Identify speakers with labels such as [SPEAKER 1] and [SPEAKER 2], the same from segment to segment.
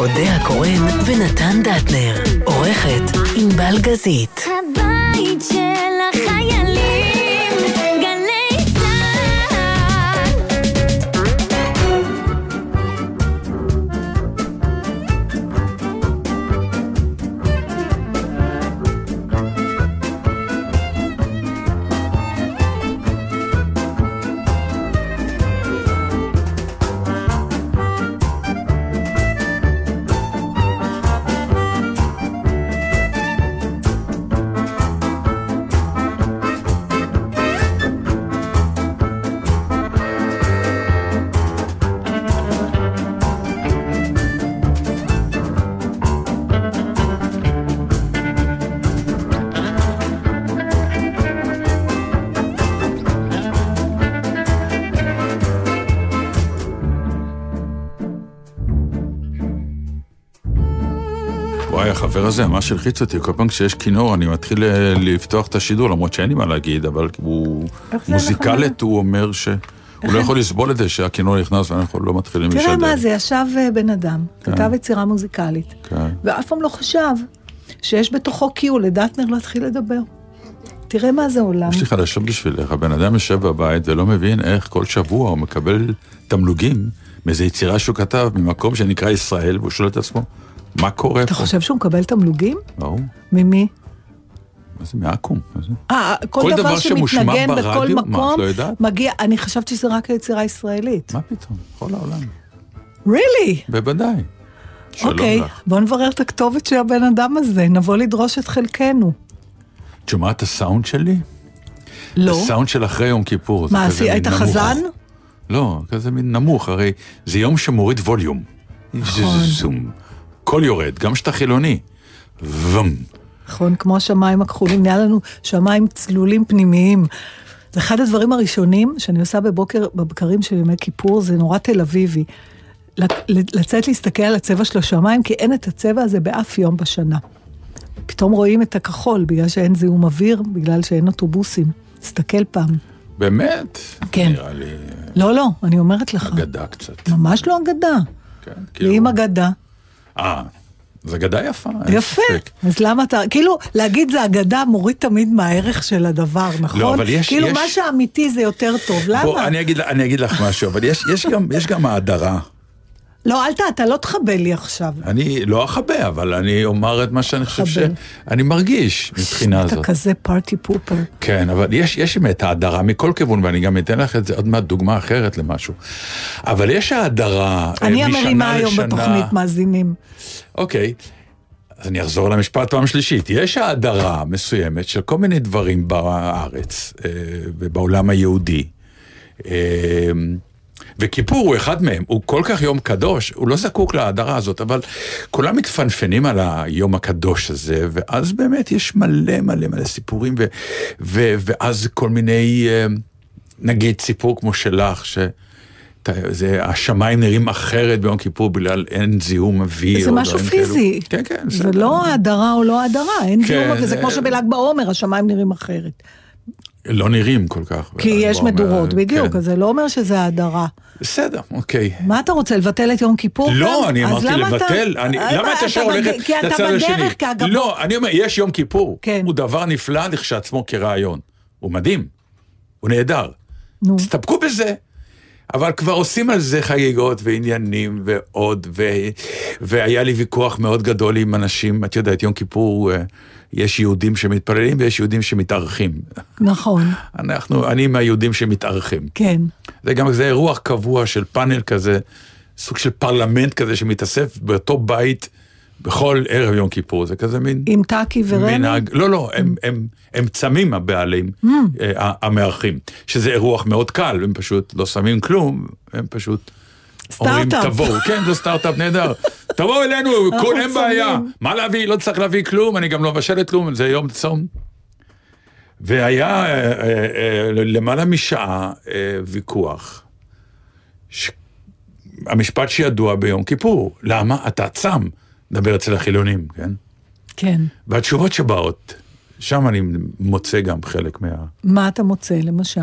[SPEAKER 1] אודה הקורן ונתן דטנר. עורכת ענבל גזית.
[SPEAKER 2] הבית של
[SPEAKER 3] החבר הזה ממש הלחיץ אותי, כל פעם כשיש כינור אני מתחיל אה, לפתוח את השידור, למרות שאין לי מה להגיד, אבל הוא
[SPEAKER 4] זה
[SPEAKER 3] מוזיקלית, הוא אומר שהוא לא יכול לסבול את זה שהכינור נכנס ואנחנו לא מתחילים לשדר.
[SPEAKER 4] תראה מה זה, ישב אה, בן אדם,
[SPEAKER 3] כן.
[SPEAKER 4] כתב יצירה מוזיקלית,
[SPEAKER 3] כן.
[SPEAKER 4] ואף פעם לא חשב שיש בתוכו קיו לדטנר להתחיל לדבר. תראה מה זה עולם.
[SPEAKER 3] יש לי חדשות בשבילך, הבן אדם יושב בבית ולא מבין איך כל שבוע הוא מקבל תמלוגים מאיזו יצירה שהוא כתב ממקום שנקרא ישראל, והוא שואל את עצמו, מה קורה
[SPEAKER 4] אתה
[SPEAKER 3] פה?
[SPEAKER 4] חושב שהוא מקבל תמלוגים?
[SPEAKER 3] ברור,
[SPEAKER 4] ממי?
[SPEAKER 3] מה זה מעכו"ם? זה?
[SPEAKER 4] אה, כל,
[SPEAKER 3] כל
[SPEAKER 4] דבר שמתנגן בכל?
[SPEAKER 3] מה, את
[SPEAKER 4] מקום,
[SPEAKER 3] לא יודעת?
[SPEAKER 4] מגיע, אני חשבתי שזה רק היצירה הישראלית.
[SPEAKER 3] מה פתאום? כל העולם.
[SPEAKER 4] really?
[SPEAKER 3] בוודאי.
[SPEAKER 4] אוקיי,
[SPEAKER 3] לך.
[SPEAKER 4] בוא נברר את הכתובת של הבן אדם הזה, נבוא לדרוש את חלקנו.
[SPEAKER 3] את שומעת את הסאונד שלי?
[SPEAKER 4] לא?
[SPEAKER 3] הסאונד של אחרי יום כיפור.
[SPEAKER 4] מה, היית. חזן?
[SPEAKER 3] לא, כזה מין נמוך, הרי זה יום שמוריד ווליום.
[SPEAKER 4] נכון.
[SPEAKER 3] קול יורד, גם כשאתה חילוני. וום.
[SPEAKER 4] נכון, כמו השמיים הכחולים, נהיה לנו שמיים צלולים פנימיים. זה אחד הדברים הראשונים שאני עושה בבוקר, בבקרים של ימי כיפור, זה נורא תל אביבי. לצאת להסתכל על הצבע של השמיים, כי אין את הצבע הזה באף יום בשנה. פתאום רואים את הכחול, בגלל שאין זיהום אוויר, בגלל שאין אוטובוסים. תסתכל פעם.
[SPEAKER 3] באמת?
[SPEAKER 4] כן.
[SPEAKER 3] נראה לי
[SPEAKER 4] לא, לא, אני אומרת לך.
[SPEAKER 3] אגדה קצת.
[SPEAKER 4] ממש לא אגדה.
[SPEAKER 3] כן, כאילו-
[SPEAKER 4] עם אגדה.
[SPEAKER 3] אה, זו אגדה יפה.
[SPEAKER 4] יפה. אז למה אתה, כאילו, להגיד זה אגדה מוריד תמיד מהערך של הדבר, נכון?
[SPEAKER 3] לא, אבל יש-
[SPEAKER 4] כאילו,
[SPEAKER 3] יש-
[SPEAKER 4] מה שאמיתי זה יותר טוב, למה?
[SPEAKER 3] בוא, אני אגיד, אני אגיד לך משהו, אבל יש, יש, גם, יש גם האדרה.
[SPEAKER 4] לא, אל ת, אתה לא תחבל לי עכשיו.
[SPEAKER 3] אני לא אכבה, אבל אני אומר את מה שאני חושב
[SPEAKER 4] חבל.
[SPEAKER 3] שאני מרגיש מבחינה
[SPEAKER 4] אתה
[SPEAKER 3] הזאת.
[SPEAKER 4] כזה פארטי פופר.
[SPEAKER 3] כן, אבל יש, יש באמת האדרה מכל כיוון, ואני גם אתן לך את זה עוד מעט דוגמה אחרת למשהו. אבל יש האדרה אה,
[SPEAKER 4] אני
[SPEAKER 3] משנה
[SPEAKER 4] המרימה היום
[SPEAKER 3] לשנה.
[SPEAKER 4] בתוכנית מאזינים.
[SPEAKER 3] אוקיי, אז אני אחזור למשפט פעם שלישית. יש האדרה מסוימת של כל מיני דברים בארץ אה, ובעולם היהודי. אה, וכיפור הוא אחד מהם, הוא כל כך יום קדוש, הוא לא זקוק להאדרה הזאת, אבל כולם מתפנפנים על היום הקדוש הזה, ואז באמת יש מלא מלא מלא סיפורים, ו, ו, ואז כל מיני, אה, נגיד סיפור כמו שלך, ש... זה, השמיים נראים אחרת ביום כיפור בגלל אין זיהום אוויר.
[SPEAKER 4] זה משהו
[SPEAKER 3] דברים כאלו.
[SPEAKER 4] פיזי.
[SPEAKER 3] כן, כן,
[SPEAKER 4] זה. לא הדרה או לא הדרה, אין
[SPEAKER 3] כן,
[SPEAKER 4] זיהום, וזה
[SPEAKER 3] זה-
[SPEAKER 4] כמו שבל"ג בעומר השמיים נראים אחרת.
[SPEAKER 3] לא נראים כל כך.
[SPEAKER 4] כי יש
[SPEAKER 3] בוא,
[SPEAKER 4] מדורות,
[SPEAKER 3] כן.
[SPEAKER 4] בדיוק, אז זה לא אומר שזה הדרה.
[SPEAKER 3] בסדר, אוקיי.
[SPEAKER 4] מה אתה רוצה, לבטל את יום כיפור?
[SPEAKER 3] לא,
[SPEAKER 4] גם?
[SPEAKER 3] אני אמרתי
[SPEAKER 4] למה אתה-
[SPEAKER 3] לבטל, אני-
[SPEAKER 4] אה,
[SPEAKER 3] למה אתה ישר
[SPEAKER 4] בד-
[SPEAKER 3] הולכת
[SPEAKER 4] כי אתה
[SPEAKER 3] לצד השני?
[SPEAKER 4] בדרך, כי הגב-
[SPEAKER 3] לא, אני אומר, יש יום כיפור,
[SPEAKER 4] כן.
[SPEAKER 3] הוא דבר נפלא לכשעצמו כרעיון. הוא מדהים, הוא נהדר.
[SPEAKER 4] נו.
[SPEAKER 3] תסתפקו בזה. אבל כבר עושים על זה חגיגות ועניינים ועוד, ו... והיה לי ויכוח מאוד גדול עם אנשים, את יודעת, יום כיפור, אה, יש יהודים שמתפללים ויש יהודים שמתארחים.
[SPEAKER 4] נכון,
[SPEAKER 3] אנחנו, אני מהיהודים שמתארחים.
[SPEAKER 4] כן.
[SPEAKER 3] זה גם זה אירוע קבוע של פאנל כזה, סוג של פרלמנט כזה שמתאסף באותו בית בכל ערב יום כיפור, זה כזה מין
[SPEAKER 4] עם טאקי ורמי?
[SPEAKER 3] מנהג, לא, לא, הם, הם, הם צמים הבעלים,
[SPEAKER 4] אממ.
[SPEAKER 3] אה, המארחים, שזה אירוח מאוד קל, הם פשוט לא שמים כלום, הם פשוט
[SPEAKER 4] סטארט-אפ.
[SPEAKER 3] תבואו, כן, זה סטארט-אפ נהדר, תבואו אלינו, כול אין בעיה. מה להביא, לא צריך להביא כלום, אני גם לא מבשלת כלום, זה יום צום. והיה אה, אה, אה, למעלה משעה אה, ויכוח. ש... המשפט שידוע ביום כיפור, למה אתה צם? נדבר אצל החילונים, כן?
[SPEAKER 4] כן.
[SPEAKER 3] והתשובות שבאות, שם אני מוצא גם חלק מה...
[SPEAKER 4] מה אתה מוצא, למשל?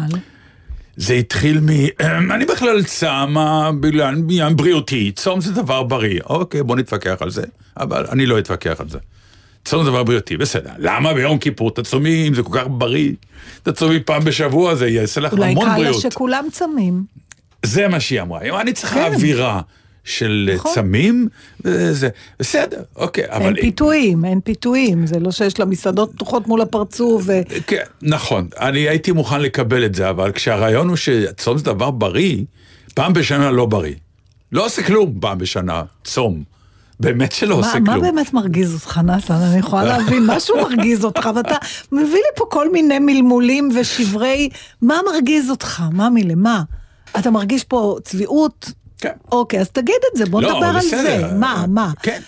[SPEAKER 3] זה התחיל מ... אני בכלל צם בגלל עניין בריאותי, צום זה דבר בריא. אוקיי, בוא נתווכח על זה, אבל אני לא אתווכח על זה. צום זה דבר בריאותי, בסדר. למה ביום כיפור תצומי אם זה כל כך בריא? תצומי פעם בשבוע, זה יעשה לך
[SPEAKER 4] אולי
[SPEAKER 3] המון
[SPEAKER 4] קל לה
[SPEAKER 3] בריאות.
[SPEAKER 4] שכולם צמים.
[SPEAKER 3] זה מה שהיא אמרה. היא אמרה, אני צריכה
[SPEAKER 4] כן.
[SPEAKER 3] אווירה של
[SPEAKER 4] נכון.
[SPEAKER 3] צמים, וזה, בסדר, אוקיי, אבל...
[SPEAKER 4] אין פיתויים, אין פיתויים. זה לא שיש לה מסעדות פתוחות מול הפרצוף. ו...
[SPEAKER 3] כן, נכון, אני הייתי מוכן לקבל את זה, אבל כשהרעיון הוא שצום זה דבר בריא, פעם בשנה לא בריא. לא עושה כלום פעם בשנה, צום. באמת שלא
[SPEAKER 4] מה,
[SPEAKER 3] עושה
[SPEAKER 4] מה
[SPEAKER 3] כלום.
[SPEAKER 4] באמת מרגיז אותך, נתן? אני יכולה להבין, משהו מרגיז אותך, ואתה מביא לי פה כל מיני מלמולים ושברי, מה מרגיז אותך? מה מלמה? אתה מרגיש פה צביעות?
[SPEAKER 3] כן.
[SPEAKER 4] אוקיי, אז תגיד את זה, בוא
[SPEAKER 3] לא,
[SPEAKER 4] נדבר על
[SPEAKER 3] בסדר.
[SPEAKER 4] זה. מה, מה?
[SPEAKER 3] כן.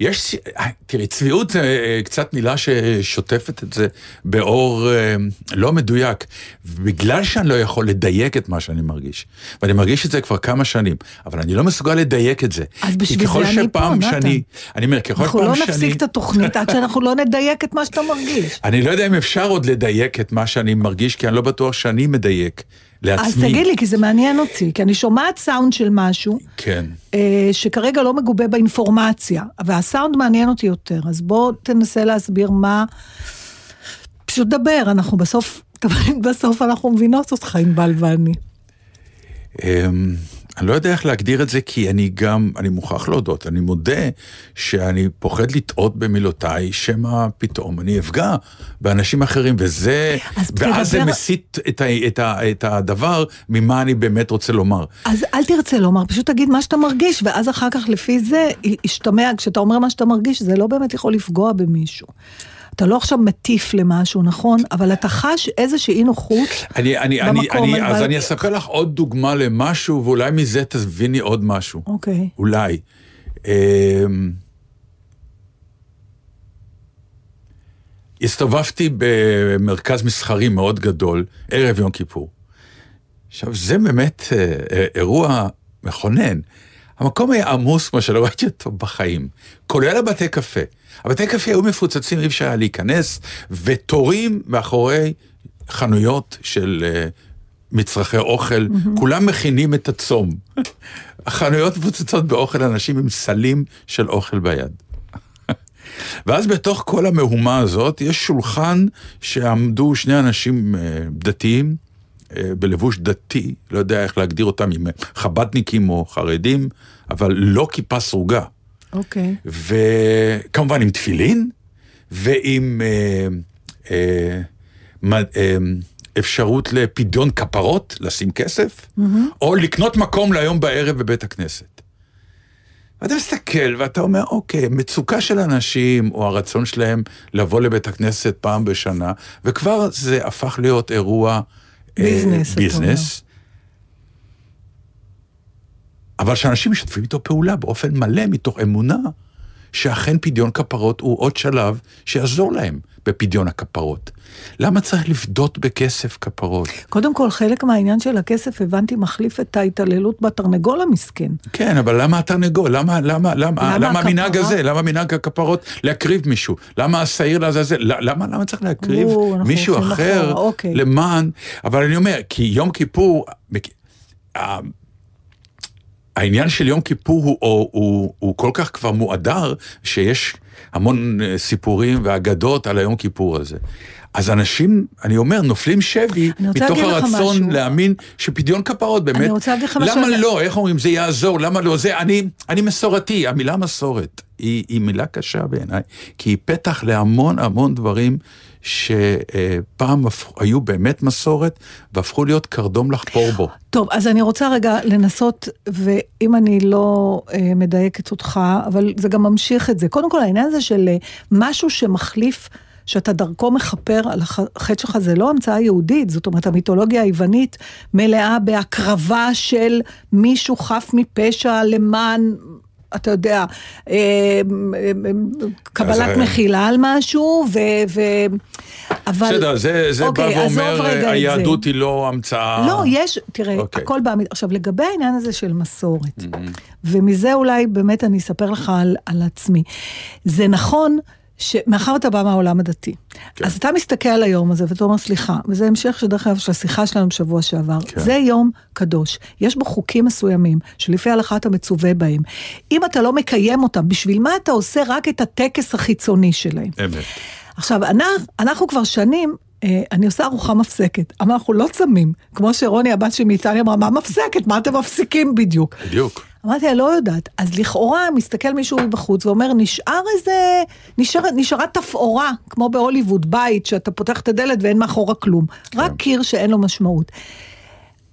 [SPEAKER 3] יש, אה, תראי, צביעות זה אה, קצת מילה ששוטפת את זה באור אה, לא מדויק. בגלל שאני לא יכול לדייק את מה שאני מרגיש, ואני מרגיש את זה כבר כמה שנים, אבל אני לא מסוגל לדייק את זה.
[SPEAKER 4] אז בשביל זה אני פה,
[SPEAKER 3] שפעם
[SPEAKER 4] נתן.
[SPEAKER 3] שאני, אני אומר, ככל
[SPEAKER 4] אנחנו
[SPEAKER 3] פעם
[SPEAKER 4] לא
[SPEAKER 3] שאני...
[SPEAKER 4] נפסיק את התוכנית עד שאנחנו לא נדייק את מה שאתה מרגיש.
[SPEAKER 3] אני לא יודע אם אפשר עוד לדייק את מה שאני מרגיש, כי אני לא בטוח שאני מדייק לעצמי.
[SPEAKER 4] אז תגיד לי, כי זה מעניין אותי, כי אני שומעת סאונד של משהו,
[SPEAKER 3] כן.
[SPEAKER 4] אה, שכרגע לא מגובה באינפורמציה, והסאונד מעניין אותי יותר, אז בוא תנסה להסביר מה... פשוט דבר, אנחנו בסוף, בסוף אנחנו מבינות אותך, ענבל ואני.
[SPEAKER 3] אני לא יודע איך להגדיר את זה, כי אני גם, אני מוכרח להודות, אני מודה שאני פוחד לטעות במילותיי, שמא פתאום אני אפגע באנשים אחרים, וזה,
[SPEAKER 4] אז
[SPEAKER 3] ואז זה
[SPEAKER 4] תדבר-
[SPEAKER 3] מסיט את, ה, את, ה, את הדבר ממה אני באמת רוצה לומר.
[SPEAKER 4] אז אל תרצה לומר, פשוט תגיד מה שאתה מרגיש, ואז אחר כך לפי זה ישתמע, כשאתה אומר מה שאתה מרגיש, זה לא באמת יכול לפגוע במישהו. אתה לא עכשיו מטיף למשהו, נכון? אבל אתה חש איזושהי אי נוחות.
[SPEAKER 3] אני, אני, אני,
[SPEAKER 4] במקום,
[SPEAKER 3] אני, אז
[SPEAKER 4] אבל-
[SPEAKER 3] אני אספר לך עוד דוגמה למשהו, ואולי מזה תביני עוד משהו.
[SPEAKER 4] אוקיי.
[SPEAKER 3] אולי. אמ, הסתובבתי במרכז מסחרי מאוד גדול, ערב יום כיפור. עכשיו, זה באמת אה, אה, אירוע מכונן. המקום היה עמוס כמו שלא ראיתי אותו בחיים, כולל הבתי קפה. הבתי קפה היו מפוצצים, אי אפשר היה להיכנס, ותורים מאחורי חנויות של אה, מצרכי אוכל, כולם מכינים את הצום. החנויות מפוצצות באוכל, אנשים עם סלים של אוכל ביד. ואז בתוך כל המהומה הזאת יש שולחן שעמדו שני אנשים אה, דתיים, אה, בלבוש דתי, לא יודע איך להגדיר אותם, אם חב"דניקים או חרדים, אבל לא כיפה סרוגה.
[SPEAKER 4] אוקיי.
[SPEAKER 3] וכמובן עם תפילין, ועם אה, אה, אה, אפשרות לפדיון כפרות, לשים כסף, או לקנות מקום להיום בערב בבית הכנסת. ואתה מסתכל ואתה אומר, אוקיי, מצוקה של אנשים, או הרצון שלהם לבוא לבית הכנסת פעם בשנה, וכבר זה הפך להיות אירוע... אה,
[SPEAKER 4] ביזנס, אתה
[SPEAKER 3] ביזנס. אבל שאנשים משתפים איתו פעולה באופן מלא, מתוך אמונה, שאכן פדיון כפרות הוא עוד שלב שיעזור להם בפדיון הכפרות. למה צריך לפדות בכסף כפרות?
[SPEAKER 4] קודם כל, חלק מהעניין של הכסף, הבנתי, מחליף את ההתעללות בתרנגול המסכן.
[SPEAKER 3] כן, אבל למה התרנגול? למה, למה, למה,
[SPEAKER 4] למה
[SPEAKER 3] למה המנהג? הזה? למה מנהג הכפרות להקריב מישהו? למה השעיר לעזאזל? למה, למה צריך להקריב
[SPEAKER 4] או,
[SPEAKER 3] מישהו אחר
[SPEAKER 4] אחורה, אוקיי.
[SPEAKER 3] למען... אבל אני אומר, כי יום כיפור, ה- העניין של יום כיפור הוא, הוא, הוא, הוא כל כך כבר מועדר, שיש המון אה, סיפורים ואגדות על היום כיפור הזה. אז אנשים, אני אומר, נופלים שבי
[SPEAKER 4] אני
[SPEAKER 3] מתוך הרצון. להאמין שפדיון כפרות באמת,
[SPEAKER 4] רוצה להגיד לך משהו,
[SPEAKER 3] למה
[SPEAKER 4] אני-
[SPEAKER 3] לא, איך אומרים, זה יעזור, למה לא, זה, אני, אני מסורתי, המילה מסורת היא, היא מילה קשה בעיניי, כי היא פתח להמון המון דברים שפעם היו באמת מסורת, והפכו להיות קרדום לחפור בו.
[SPEAKER 4] טוב, אז אני רוצה רגע לנסות, ואם אני לא אה, מדייקת אותך, אבל זה גם ממשיך את זה. קודם כל, העניין הזה של אה, משהו שמחליף, שאתה דרכו מכפר על הח- החטא שלך, זה לא המצאה יהודית, זאת אומרת, המיתולוגיה היוונית מלאה בהקרבה של מישהו חף מפשע למען... אתה יודע, אה, קבלת
[SPEAKER 3] אה,
[SPEAKER 4] מחילה על משהו, ו... ו אבל...
[SPEAKER 3] בסדר, זה, זה
[SPEAKER 4] אוקיי,
[SPEAKER 3] בא ואומר. היהדות היא לא המצאה...
[SPEAKER 4] לא, יש, תראה,
[SPEAKER 3] אוקיי.
[SPEAKER 4] הכל בא... עכשיו, לגבי העניין הזה של מסורת, ומזה אולי באמת אני אספר לך על, על עצמי. זה נכון שמאחר ואתה בא מהעולם הדתי,
[SPEAKER 3] כן.
[SPEAKER 4] אז אתה מסתכל על היום הזה ואתה אומר סליחה, וזה המשך שדרך אגב של השיחה שלנו בשבוע שעבר,
[SPEAKER 3] כן.
[SPEAKER 4] זה יום קדוש, יש בו חוקים מסוימים שלפי ההלכה אתה מצווה בהם. אם אתה לא מקיים אותם, בשביל מה אתה עושה רק את הטקס החיצוני שלהם?
[SPEAKER 3] אמת.
[SPEAKER 4] עכשיו, אנחנו, אנחנו כבר שנים, אה, אני עושה ארוחה מפסקת, אבל אנחנו לא צמים. כמו שרוני הבת שלי מאיטליה אמרה, מה מפסקת? מה אתם מפסיקים בדיוק?
[SPEAKER 3] בדיוק.
[SPEAKER 4] אמרתי לה, לא יודעת. אז לכאורה מסתכל מישהו בחוץ ואומר, נשאר איזה, נשאר, נשארה תפאורה, כמו בהוליווד, בית, שאתה פותח את הדלת ואין מאחורה כלום. רק קיר שאין לו משמעות.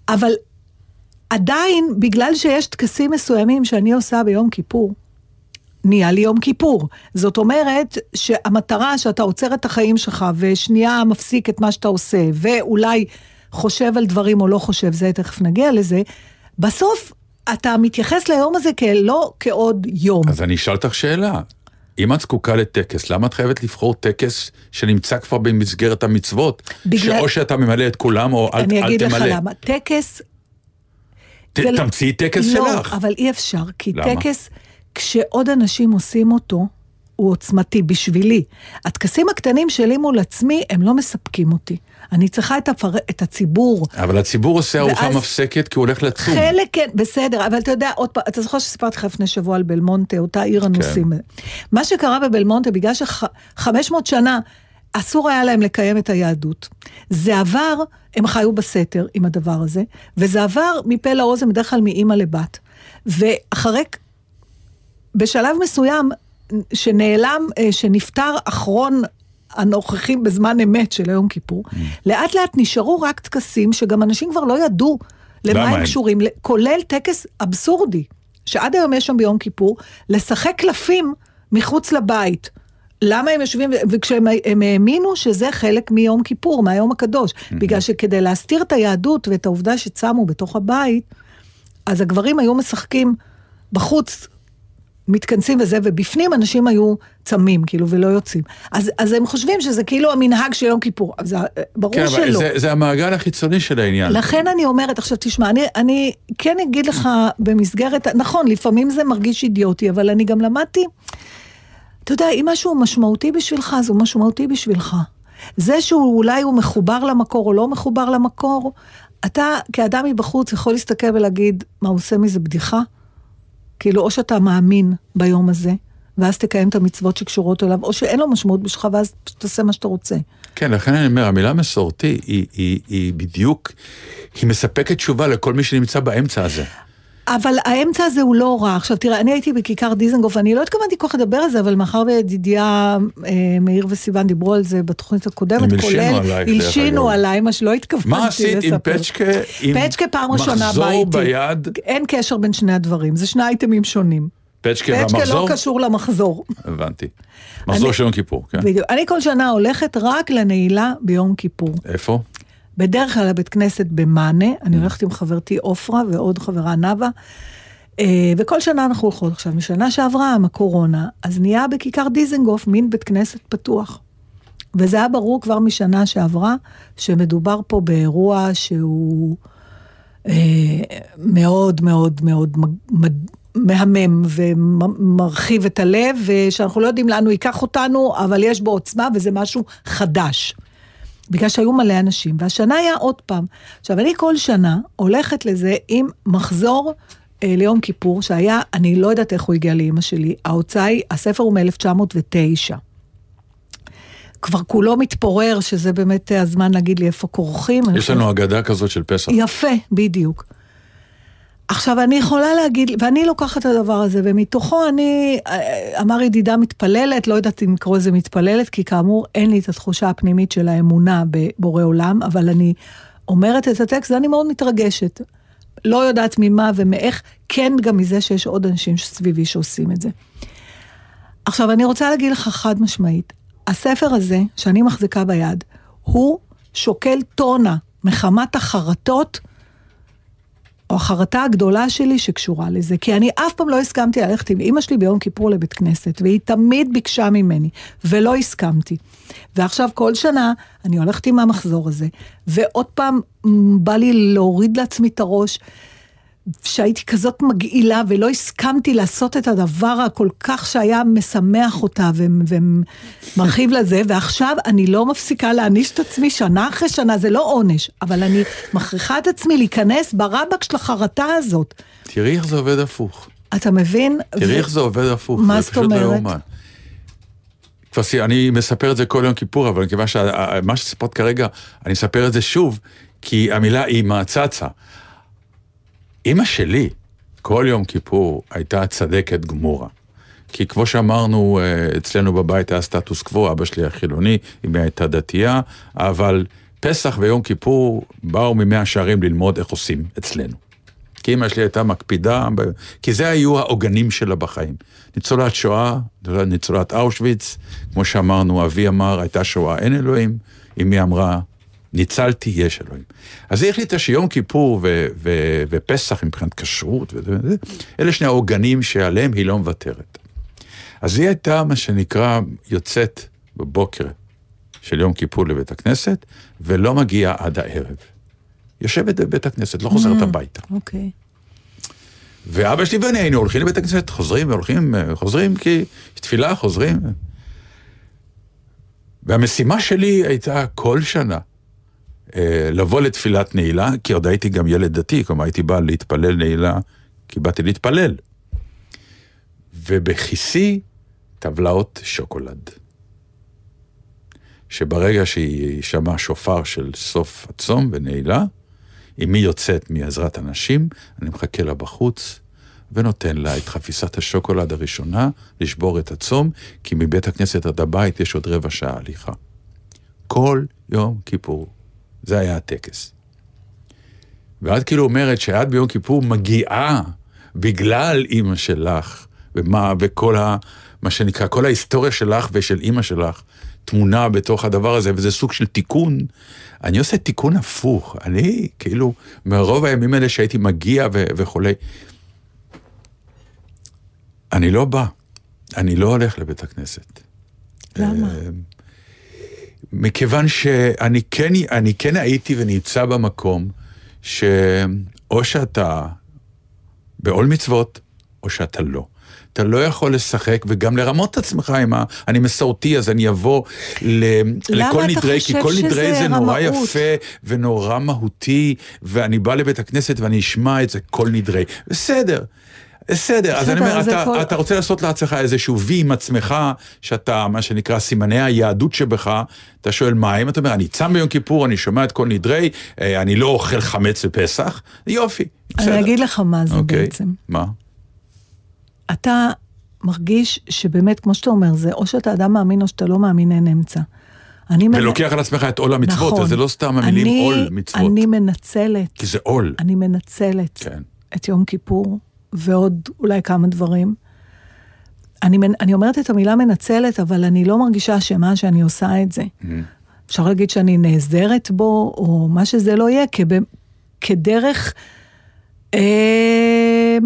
[SPEAKER 4] אבל עדיין, בגלל שיש טקסים מסוימים שאני עושה ביום כיפור, נהיה לי יום כיפור. זאת אומרת שהמטרה שאתה עוצר את החיים שלך ושנייה מפסיק את מה שאתה עושה, ואולי חושב על דברים או לא חושב, זה תכף נגיע לזה, בסוף אתה מתייחס ליום הזה כלא כעוד יום.
[SPEAKER 3] אז אני אשאל אותך שאלה. אם את זקוקה לטקס, למה את חייבת לבחור טקס שנמצא כבר במסגרת המצוות?
[SPEAKER 4] בגלל-
[SPEAKER 3] שאו שאתה ממלא את כולם או אל,
[SPEAKER 4] אני
[SPEAKER 3] אל
[SPEAKER 4] אגיד לך
[SPEAKER 3] תמלא.
[SPEAKER 4] למה. טקס...
[SPEAKER 3] ת,
[SPEAKER 4] לא-
[SPEAKER 3] תמציאי טקס
[SPEAKER 4] לא,
[SPEAKER 3] שלך.
[SPEAKER 4] אבל אי אפשר, כי
[SPEAKER 3] למה?
[SPEAKER 4] טקס, כשעוד אנשים עושים אותו, הוא עוצמתי בשבילי. הטקסים הקטנים שלי מול עצמי, הם לא מספקים אותי. אני צריכה את, הפר... את הציבור.
[SPEAKER 3] אבל הציבור עושה ארוחה
[SPEAKER 4] ואז-
[SPEAKER 3] מפסקת כי הוא הולך לצום.
[SPEAKER 4] חלק כן, בסדר, אבל אתה יודע, עוד פעם, אתה זוכר שסיפרתי לך לפני שבוע על בלמונטה, אותה עיר הנוסעים. מה שקרה בבלמונטה, בגלל ש-500 שנה אסור היה להם לקיים את היהדות, זה עבר, הם חיו בסתר עם הדבר הזה, וזה עבר מפה לאוזן, בדרך כלל מאימא לבת. ואחרי, בשלב מסוים, שנעלם, אה, שנפטר אחרון הנוכחים בזמן אמת של היום כיפור, לאט לאט נשארו רק טקסים שגם אנשים כבר לא ידעו למה הם? קשורים, כולל טקס אבסורדי, שעד היום יש שם ביום כיפור, לשחק קלפים מחוץ לבית. למה הם יושבים, וכשהם הם האמינו שזה חלק מיום כיפור, מהיום הקדוש. בגלל שכדי להסתיר את היהדות ואת העובדה שצמו בתוך הבית, אז הגברים היו משחקים בחוץ, מתכנסים וזה, ובפנים אנשים היו צמים, כאילו, ולא יוצאים. אז, אז הם חושבים שזה כאילו המנהג של יום כיפור, אבל זה, ברור
[SPEAKER 3] כן, אבל
[SPEAKER 4] שלא.
[SPEAKER 3] זה, זה המעגל החיצוני של העניין.
[SPEAKER 4] לכן אני אומרת, עכשיו תשמע, אני, אני כן אגיד לך במסגרת, נכון, לפעמים זה מרגיש אידיוטי, אבל אני גם למדתי, אתה יודע, אם משהו משמעותי בשבילך, אז הוא משמעותי בשבילך. זה שהוא אולי הוא מחובר למקור או לא מחובר למקור, אתה כאדם מבחוץ יכול להסתכל ולהגיד, מה הוא עושה מזה בדיחה? כאילו, או שאתה מאמין ביום הזה, ואז תקיים את המצוות שקשורות אליו, או שאין לו משמעות בשבילך, ואז תעשה מה שאתה רוצה.
[SPEAKER 3] כן, לכן אני אומר, המילה מסורתי היא, היא, היא בדיוק, היא מספקת תשובה לכל מי שנמצא באמצע הזה.
[SPEAKER 4] אבל האמצע הזה הוא לא רע. עכשיו תראה, אני הייתי בכיכר דיזנגוף, אני לא התכוונתי כל כך לדבר על זה, אבל מאחר וידידיה אה, מאיר וסיוון דיברו על זה בתוכנית הקודמת,
[SPEAKER 3] הם הלשינו.
[SPEAKER 4] עליי, מה שלא התכוונתי לספר.
[SPEAKER 3] מה עשית עם פצ'קה, עם
[SPEAKER 4] פצ'קה פעם ראשונה בא איתי.
[SPEAKER 3] ביד,
[SPEAKER 4] אין קשר בין שני הדברים, זה שני אייטמים שונים.
[SPEAKER 3] פצ'קה
[SPEAKER 4] פצ'קה לא
[SPEAKER 3] והמחזור?
[SPEAKER 4] קשור למחזור.
[SPEAKER 3] הבנתי. מחזור של יום כיפור, כן.
[SPEAKER 4] בדיוק. אני כל שנה הולכת רק לנעילה ביום כיפור.
[SPEAKER 3] איפה?
[SPEAKER 4] בדרך כלל לבית כנסת במאנה, אני הולכת עם חברתי עופרה ועוד חברה נאוה. אה, וכל שנה אנחנו הולכות עכשיו, משנה שעברה, עם הקורונה, אז נהיה בכיכר דיזנגוף מין בית כנסת פתוח. וזה היה ברור כבר משנה שעברה, שמדובר פה באירוע שהוא אה, מאוד מאוד מאוד מהמם ומרחיב את הלב, ושאנחנו לא יודעים לאן הוא ייקח אותנו, אבל יש בו עוצמה וזה משהו חדש. בגלל שהיו מלא אנשים, והשנה היה עוד פעם. עכשיו, אני כל שנה הולכת לזה עם מחזור אה, ליום כיפור, שהיה, אני לא יודעת איך הוא הגיע לאימא שלי, ההוצאה היא, הספר הוא מ-1909. כבר כולו מתפורר, שזה באמת הזמן להגיד לי איפה כורכים.
[SPEAKER 3] יש לנו אגדה כזאת של פסח.
[SPEAKER 4] יפה, בדיוק. עכשיו, אני יכולה להגיד, ואני לוקחת את הדבר הזה, ומתוכו אני, אה, אמר ידידה מתפללת, לא יודעת אם לקרוא לזה מתפללת, כי כאמור, אין לי את התחושה הפנימית של האמונה בבורא עולם, אבל אני אומרת את הטקסט, ואני מאוד מתרגשת. לא יודעת ממה ומאיך, כן גם מזה שיש עוד אנשים סביבי שעושים את זה. עכשיו, אני רוצה להגיד לך חד משמעית, הספר הזה, שאני מחזיקה ביד, הוא שוקל טונה מחמת החרטות, או החרטה הגדולה שלי שקשורה לזה, כי אני אף פעם לא הסכמתי ללכת עם אימא שלי ביום כיפור לבית כנסת, והיא תמיד ביקשה ממני, ולא הסכמתי. ועכשיו כל שנה אני הולכת עם המחזור הזה, ועוד פעם בא לי להוריד לעצמי את הראש, שהייתי כזאת מגעילה ולא הסכמתי לעשות את הדבר הכל כך שהיה משמח אותה ומרחיב לזה, ועכשיו אני לא מפסיקה להעניש את עצמי שנה אחרי שנה, זה לא עונש, אבל אני מכריחה את עצמי להיכנס ברבק של החרטה הזאת.
[SPEAKER 3] תראי איך זה עובד הפוך.
[SPEAKER 4] אתה מבין?
[SPEAKER 3] תראי
[SPEAKER 4] ו-
[SPEAKER 3] איך זה עובד הפוך.
[SPEAKER 4] מה זאת
[SPEAKER 3] לא
[SPEAKER 4] אומרת?
[SPEAKER 3] כבר אני מספר את זה כל יום כיפור, אבל מכיוון שמה שסיפרת כרגע, אני אספר את זה שוב, כי המילה אימא צצה. אימא שלי, כל יום כיפור, הייתה צדקת גמורה. כי כמו שאמרנו, אה, אצלנו בבית היה סטטוס קוו, אבא שלי היה חילוני, אמי הייתה דתייה, אבל פסח ויום כיפור באו ממאה שערים ללמוד איך עושים אצלנו. כי אמא שלי הייתה מקפידה, כי זה היו העוגנים שלה בחיים. ניצולת שואה, ניצולת אושוויץ, כמו שאמרנו, אבי אמר, הייתה שואה, אין אלוהים, אמי אמרה, ניצלתי, יש אלוהים. אז היא החליטה שיום כיפור ו- ו- ופסח מבחינת כשרות, וזה, אלה שני העוגנים שעליהם היא לא מוותרת. אז היא הייתה, מה שנקרא, יוצאת בבוקר של יום כיפור לבית הכנסת, ולא מגיעה עד הערב. יושבת בבית הכנסת, לא חוזרת הביתה.
[SPEAKER 4] אוקיי.
[SPEAKER 3] ואבא שלי ואני היינו הולכים לבית הכנסת, חוזרים והולכים, חוזרים, כי יש תפילה, חוזרים. והמשימה שלי הייתה כל שנה לבוא לתפילת נעילה, כי עוד הייתי גם ילד דתי, כלומר הייתי בא להתפלל נעילה, כי באתי להתפלל. ובכיסי טבלאות שוקולד. שברגע שהיא שמעה שופר של סוף הצום ונעילה, אמי יוצאת מעזרת הנשים, אני מחכה לה בחוץ ונותן לה את חפיסת השוקולד הראשונה לשבור את הצום, כי מבית הכנסת עד הבית יש עוד רבע שעה הליכה. כל יום כיפור. זה היה הטקס. ואת כאילו אומרת שאת ביום כיפור מגיעה בגלל אימא שלך, ומה, וכל ה... מה שנקרא, כל ההיסטוריה שלך ושל אימא שלך תמונה בתוך הדבר הזה, וזה סוג של תיקון. אני עושה תיקון הפוך. אני, כאילו, מרוב הימים האלה שהייתי מגיע ו- וכולי, אני לא בא. אני לא הולך לבית הכנסת.
[SPEAKER 4] למה?
[SPEAKER 3] מכיוון שאני כן, אני כן הייתי ונמצא במקום שאו שאתה בעול מצוות, או שאתה לא. אתה לא יכול לשחק וגם לרמות את עצמך עם ה... אני מסורתי, אז אני אבוא ל... לכל נדרי, כי כל נדרי זה נורא
[SPEAKER 4] רמאות?
[SPEAKER 3] יפה ונורא מהותי, ואני בא לבית הכנסת ואני אשמע את זה כל נדרי. בסדר. בסדר, אז אני אומר,
[SPEAKER 4] זה
[SPEAKER 3] אתה,
[SPEAKER 4] כל-
[SPEAKER 3] אתה רוצה לעשות לעצמך איזשהו וי עם עצמך, שאתה, מה שנקרא, סימני היהדות שבך, אתה שואל מה הם, אתה אומר, אני צם ביום כיפור, אני שומע את כל נדרי, אה, אני לא אוכל חמץ בפסח, יופי, בסדר.
[SPEAKER 4] אני אגיד לך מה זה
[SPEAKER 3] אוקיי,
[SPEAKER 4] בעצם.
[SPEAKER 3] מה?
[SPEAKER 4] אתה מרגיש שבאמת, כמו שאתה אומר, זה או שאתה אדם מאמין או שאתה לא מאמין, אין אמצע. אני מנ-
[SPEAKER 3] ולוקח על עצמך את עול המצוות,
[SPEAKER 4] נכון.
[SPEAKER 3] וזה לא סתם המילים
[SPEAKER 4] אני-
[SPEAKER 3] עול מצוות,
[SPEAKER 4] אני מנצלת,
[SPEAKER 3] כי זה עול.
[SPEAKER 4] אני מנצלת
[SPEAKER 3] כן.
[SPEAKER 4] את יום כיפור, ועוד אולי כמה דברים. אני, אני אומרת את המילה מנצלת, אבל אני לא מרגישה אשמה שאני עושה את זה. אפשר להגיד שאני נעזרת בו, או מה שזה לא יהיה, כב, כדרך... אה,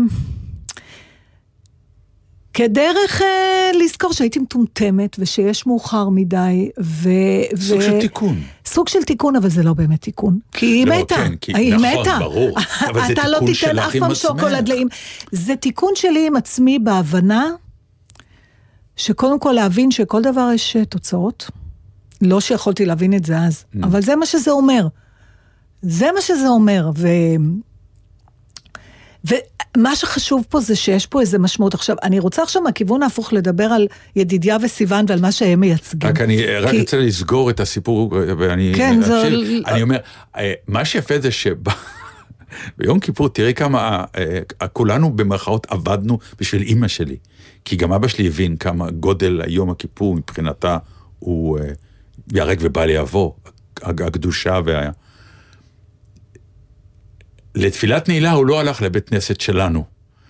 [SPEAKER 4] כדרך אה, לזכור שהייתי מטומטמת ושיש מאוחר מדי, ו...
[SPEAKER 3] סוג
[SPEAKER 4] ו-
[SPEAKER 3] של תיקון.
[SPEAKER 4] סוג של תיקון, אבל זה לא באמת תיקון. כי היא
[SPEAKER 3] לא,
[SPEAKER 4] מתה.
[SPEAKER 3] כן, כי-
[SPEAKER 4] היא
[SPEAKER 3] נכון,
[SPEAKER 4] מתה.
[SPEAKER 3] ברור. אבל זה
[SPEAKER 4] אתה לא
[SPEAKER 3] תיקון
[SPEAKER 4] תיתן
[SPEAKER 3] שלך
[SPEAKER 4] אף
[SPEAKER 3] עם
[SPEAKER 4] פעם
[SPEAKER 3] עצמך.
[SPEAKER 4] שוקולד לאם. זה תיקון שלי עם עצמי בהבנה, שקודם כל להבין שכל דבר יש אה, תוצאות. לא שיכולתי להבין את זה אז,
[SPEAKER 3] Mm.
[SPEAKER 4] אבל זה מה שזה אומר. זה מה שזה אומר, ו... ומה שחשוב פה זה שיש פה איזה משמעות. עכשיו, אני רוצה עכשיו מהכיוון ההפוך לדבר על ידידיה וסיוון ועל מה שהם מייצגים.
[SPEAKER 3] רק אני רק
[SPEAKER 4] כי-
[SPEAKER 3] רוצה לסגור את הסיפור, ואני
[SPEAKER 4] כן, זה-
[SPEAKER 3] אמשיך. אני אומר, אה, מה שיפה זה שביום כיפור, תראי כמה, אה, כולנו במרכאות עבדנו בשביל אימא שלי. כי גם אבא שלי הבין כמה גודל היום הכיפור מבחינתה הוא אה, ייהרג ובל יעבור, הקדושה וה... לתפילת נעילה הוא לא הלך לבית כנסת שלנו.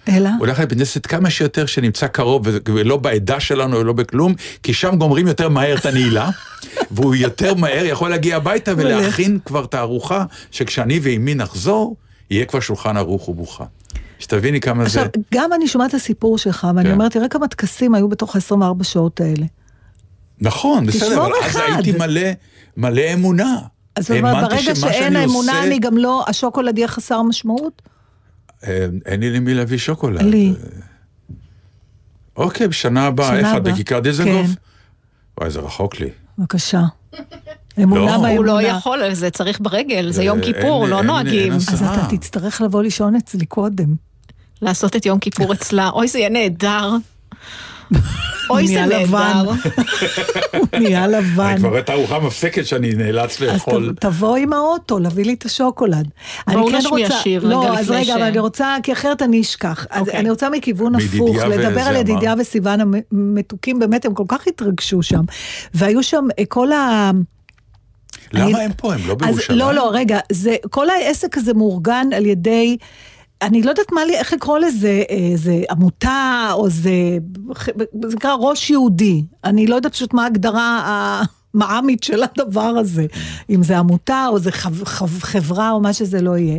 [SPEAKER 4] אלא?
[SPEAKER 3] הוא הולך לבית כנסת כמה שיותר שנמצא קרוב, ולא בעדה שלנו ולא בכלום, כי שם גומרים יותר מהר את הנעילה, והוא יותר מהר יכול להגיע הביתה ולהכין כבר את הארוחה, שכשאני ואימי נחזור, יהיה כבר שולחן ערוך ומוכן. שתביני כמה זה...
[SPEAKER 4] עכשיו, גם אני שומעת את הסיפור שלך, ואני
[SPEAKER 3] כן.
[SPEAKER 4] אומרת, תראה כמה טקסים היו בתוך ה-24 שעות האלה.
[SPEAKER 3] נכון, בסדר, אבל אז
[SPEAKER 4] אחד.
[SPEAKER 3] הייתי מלא, מלא אמונה.
[SPEAKER 4] אז זאת אומרת, ברגע שאין האמונה,
[SPEAKER 3] עושה-
[SPEAKER 4] אני גם לא, השוקולד יהיה חסר משמעות?
[SPEAKER 3] אין לי למי להביא שוקולד.
[SPEAKER 4] לי.
[SPEAKER 3] אוקיי, בשנה הבאה,
[SPEAKER 4] שנה
[SPEAKER 3] איפה את? בכיכר דיזנגוף?
[SPEAKER 4] כן.
[SPEAKER 3] וואי, זה רחוק לי.
[SPEAKER 4] בבקשה. אמונה
[SPEAKER 3] לא.
[SPEAKER 5] הוא לא
[SPEAKER 4] באמונה.
[SPEAKER 5] יכול, זה צריך ברגל, זה
[SPEAKER 3] אה,
[SPEAKER 5] יום
[SPEAKER 3] אין-
[SPEAKER 5] כיפור, לא
[SPEAKER 3] אין-
[SPEAKER 5] נוהגים.
[SPEAKER 3] אין
[SPEAKER 4] אז
[SPEAKER 3] אה.
[SPEAKER 4] אתה תצטרך לבוא לישון אצלי קודם.
[SPEAKER 5] לעשות את יום כיפור אצלה. אוי, זה יהיה נהדר. אוי, זה נהדר.
[SPEAKER 4] לבן. הוא נהיה לבן.
[SPEAKER 3] אני כבר רואה את הארוחה המפסקת שאני נאלץ
[SPEAKER 4] אז
[SPEAKER 3] לאכול.
[SPEAKER 4] ת- תבוא עם האוטו, להביא לי את השוקולד. אני
[SPEAKER 5] בואו
[SPEAKER 4] כן
[SPEAKER 5] נשמיע שיר
[SPEAKER 4] לא,
[SPEAKER 5] רגע
[SPEAKER 4] אז
[SPEAKER 5] לפני
[SPEAKER 4] רגע,
[SPEAKER 5] ש-
[SPEAKER 4] אבל אני רוצה, כי אחרת אני אשכח. אז
[SPEAKER 5] אוקיי.
[SPEAKER 4] אני רוצה מכיוון הפוך, לדבר על. ידידיה וסיוון המתוקים, באמת, הם כל כך התרגשו שם. והיו שם אה, כל ה...
[SPEAKER 3] למה הם פה? הם לא
[SPEAKER 4] אז
[SPEAKER 3] בירושלים?
[SPEAKER 4] לא, לא, רגע, זה, כל העסק הזה מאורגן על ידי, אני לא יודעת מה לי, איך לקרוא לזה, אה, זה עמותה, או זה, זה נקרא ראש יהודי. אני לא יודעת פשוט מה ההגדרה המע"מית של הדבר הזה. אם זה עמותה, או זה חב, חב, חברה, או מה שזה לא יהיה.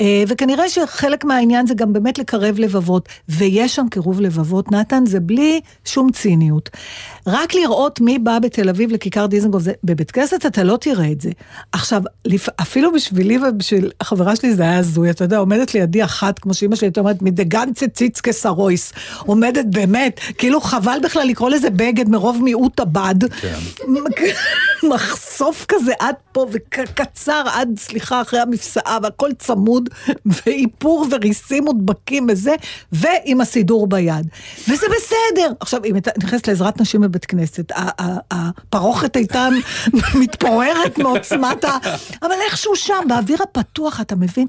[SPEAKER 4] אה, וכנראה שחלק מהעניין זה גם באמת לקרב לבבות, ויש שם קירוב לבבות, נתן, זה בלי שום ציניות. רק לראות מי בא בתל אביב לכיכר דיזנגוף, זה- בבית כנסת אתה לא תראה את זה. עכשיו, לפ... אפילו בשבילי ובשביל החברה שלי זה היה הזוי, אתה יודע, עומדת לידי אחת, כמו שאימא שלי הייתה אומרת, מדגנצה ציצקה סרויס. עומדת באמת, כאילו חבל בכלל לקרוא לזה בגד מרוב מיעוט הבד.
[SPEAKER 3] כן.
[SPEAKER 4] מחשוף כזה עד פה וקצר עד, סליחה, אחרי המפסעה והכל צמוד ואיפור וריסים מודבקים וזה, ועם הסידור ביד. וזה בסדר. עכשיו, אם אתה נכנסת לעזרת נשים בבית כנסת, הפרוכת הייתה מתפוררת מעוצמת ה... אבל איכשהו שם, באוויר הפתוח, אתה מבין?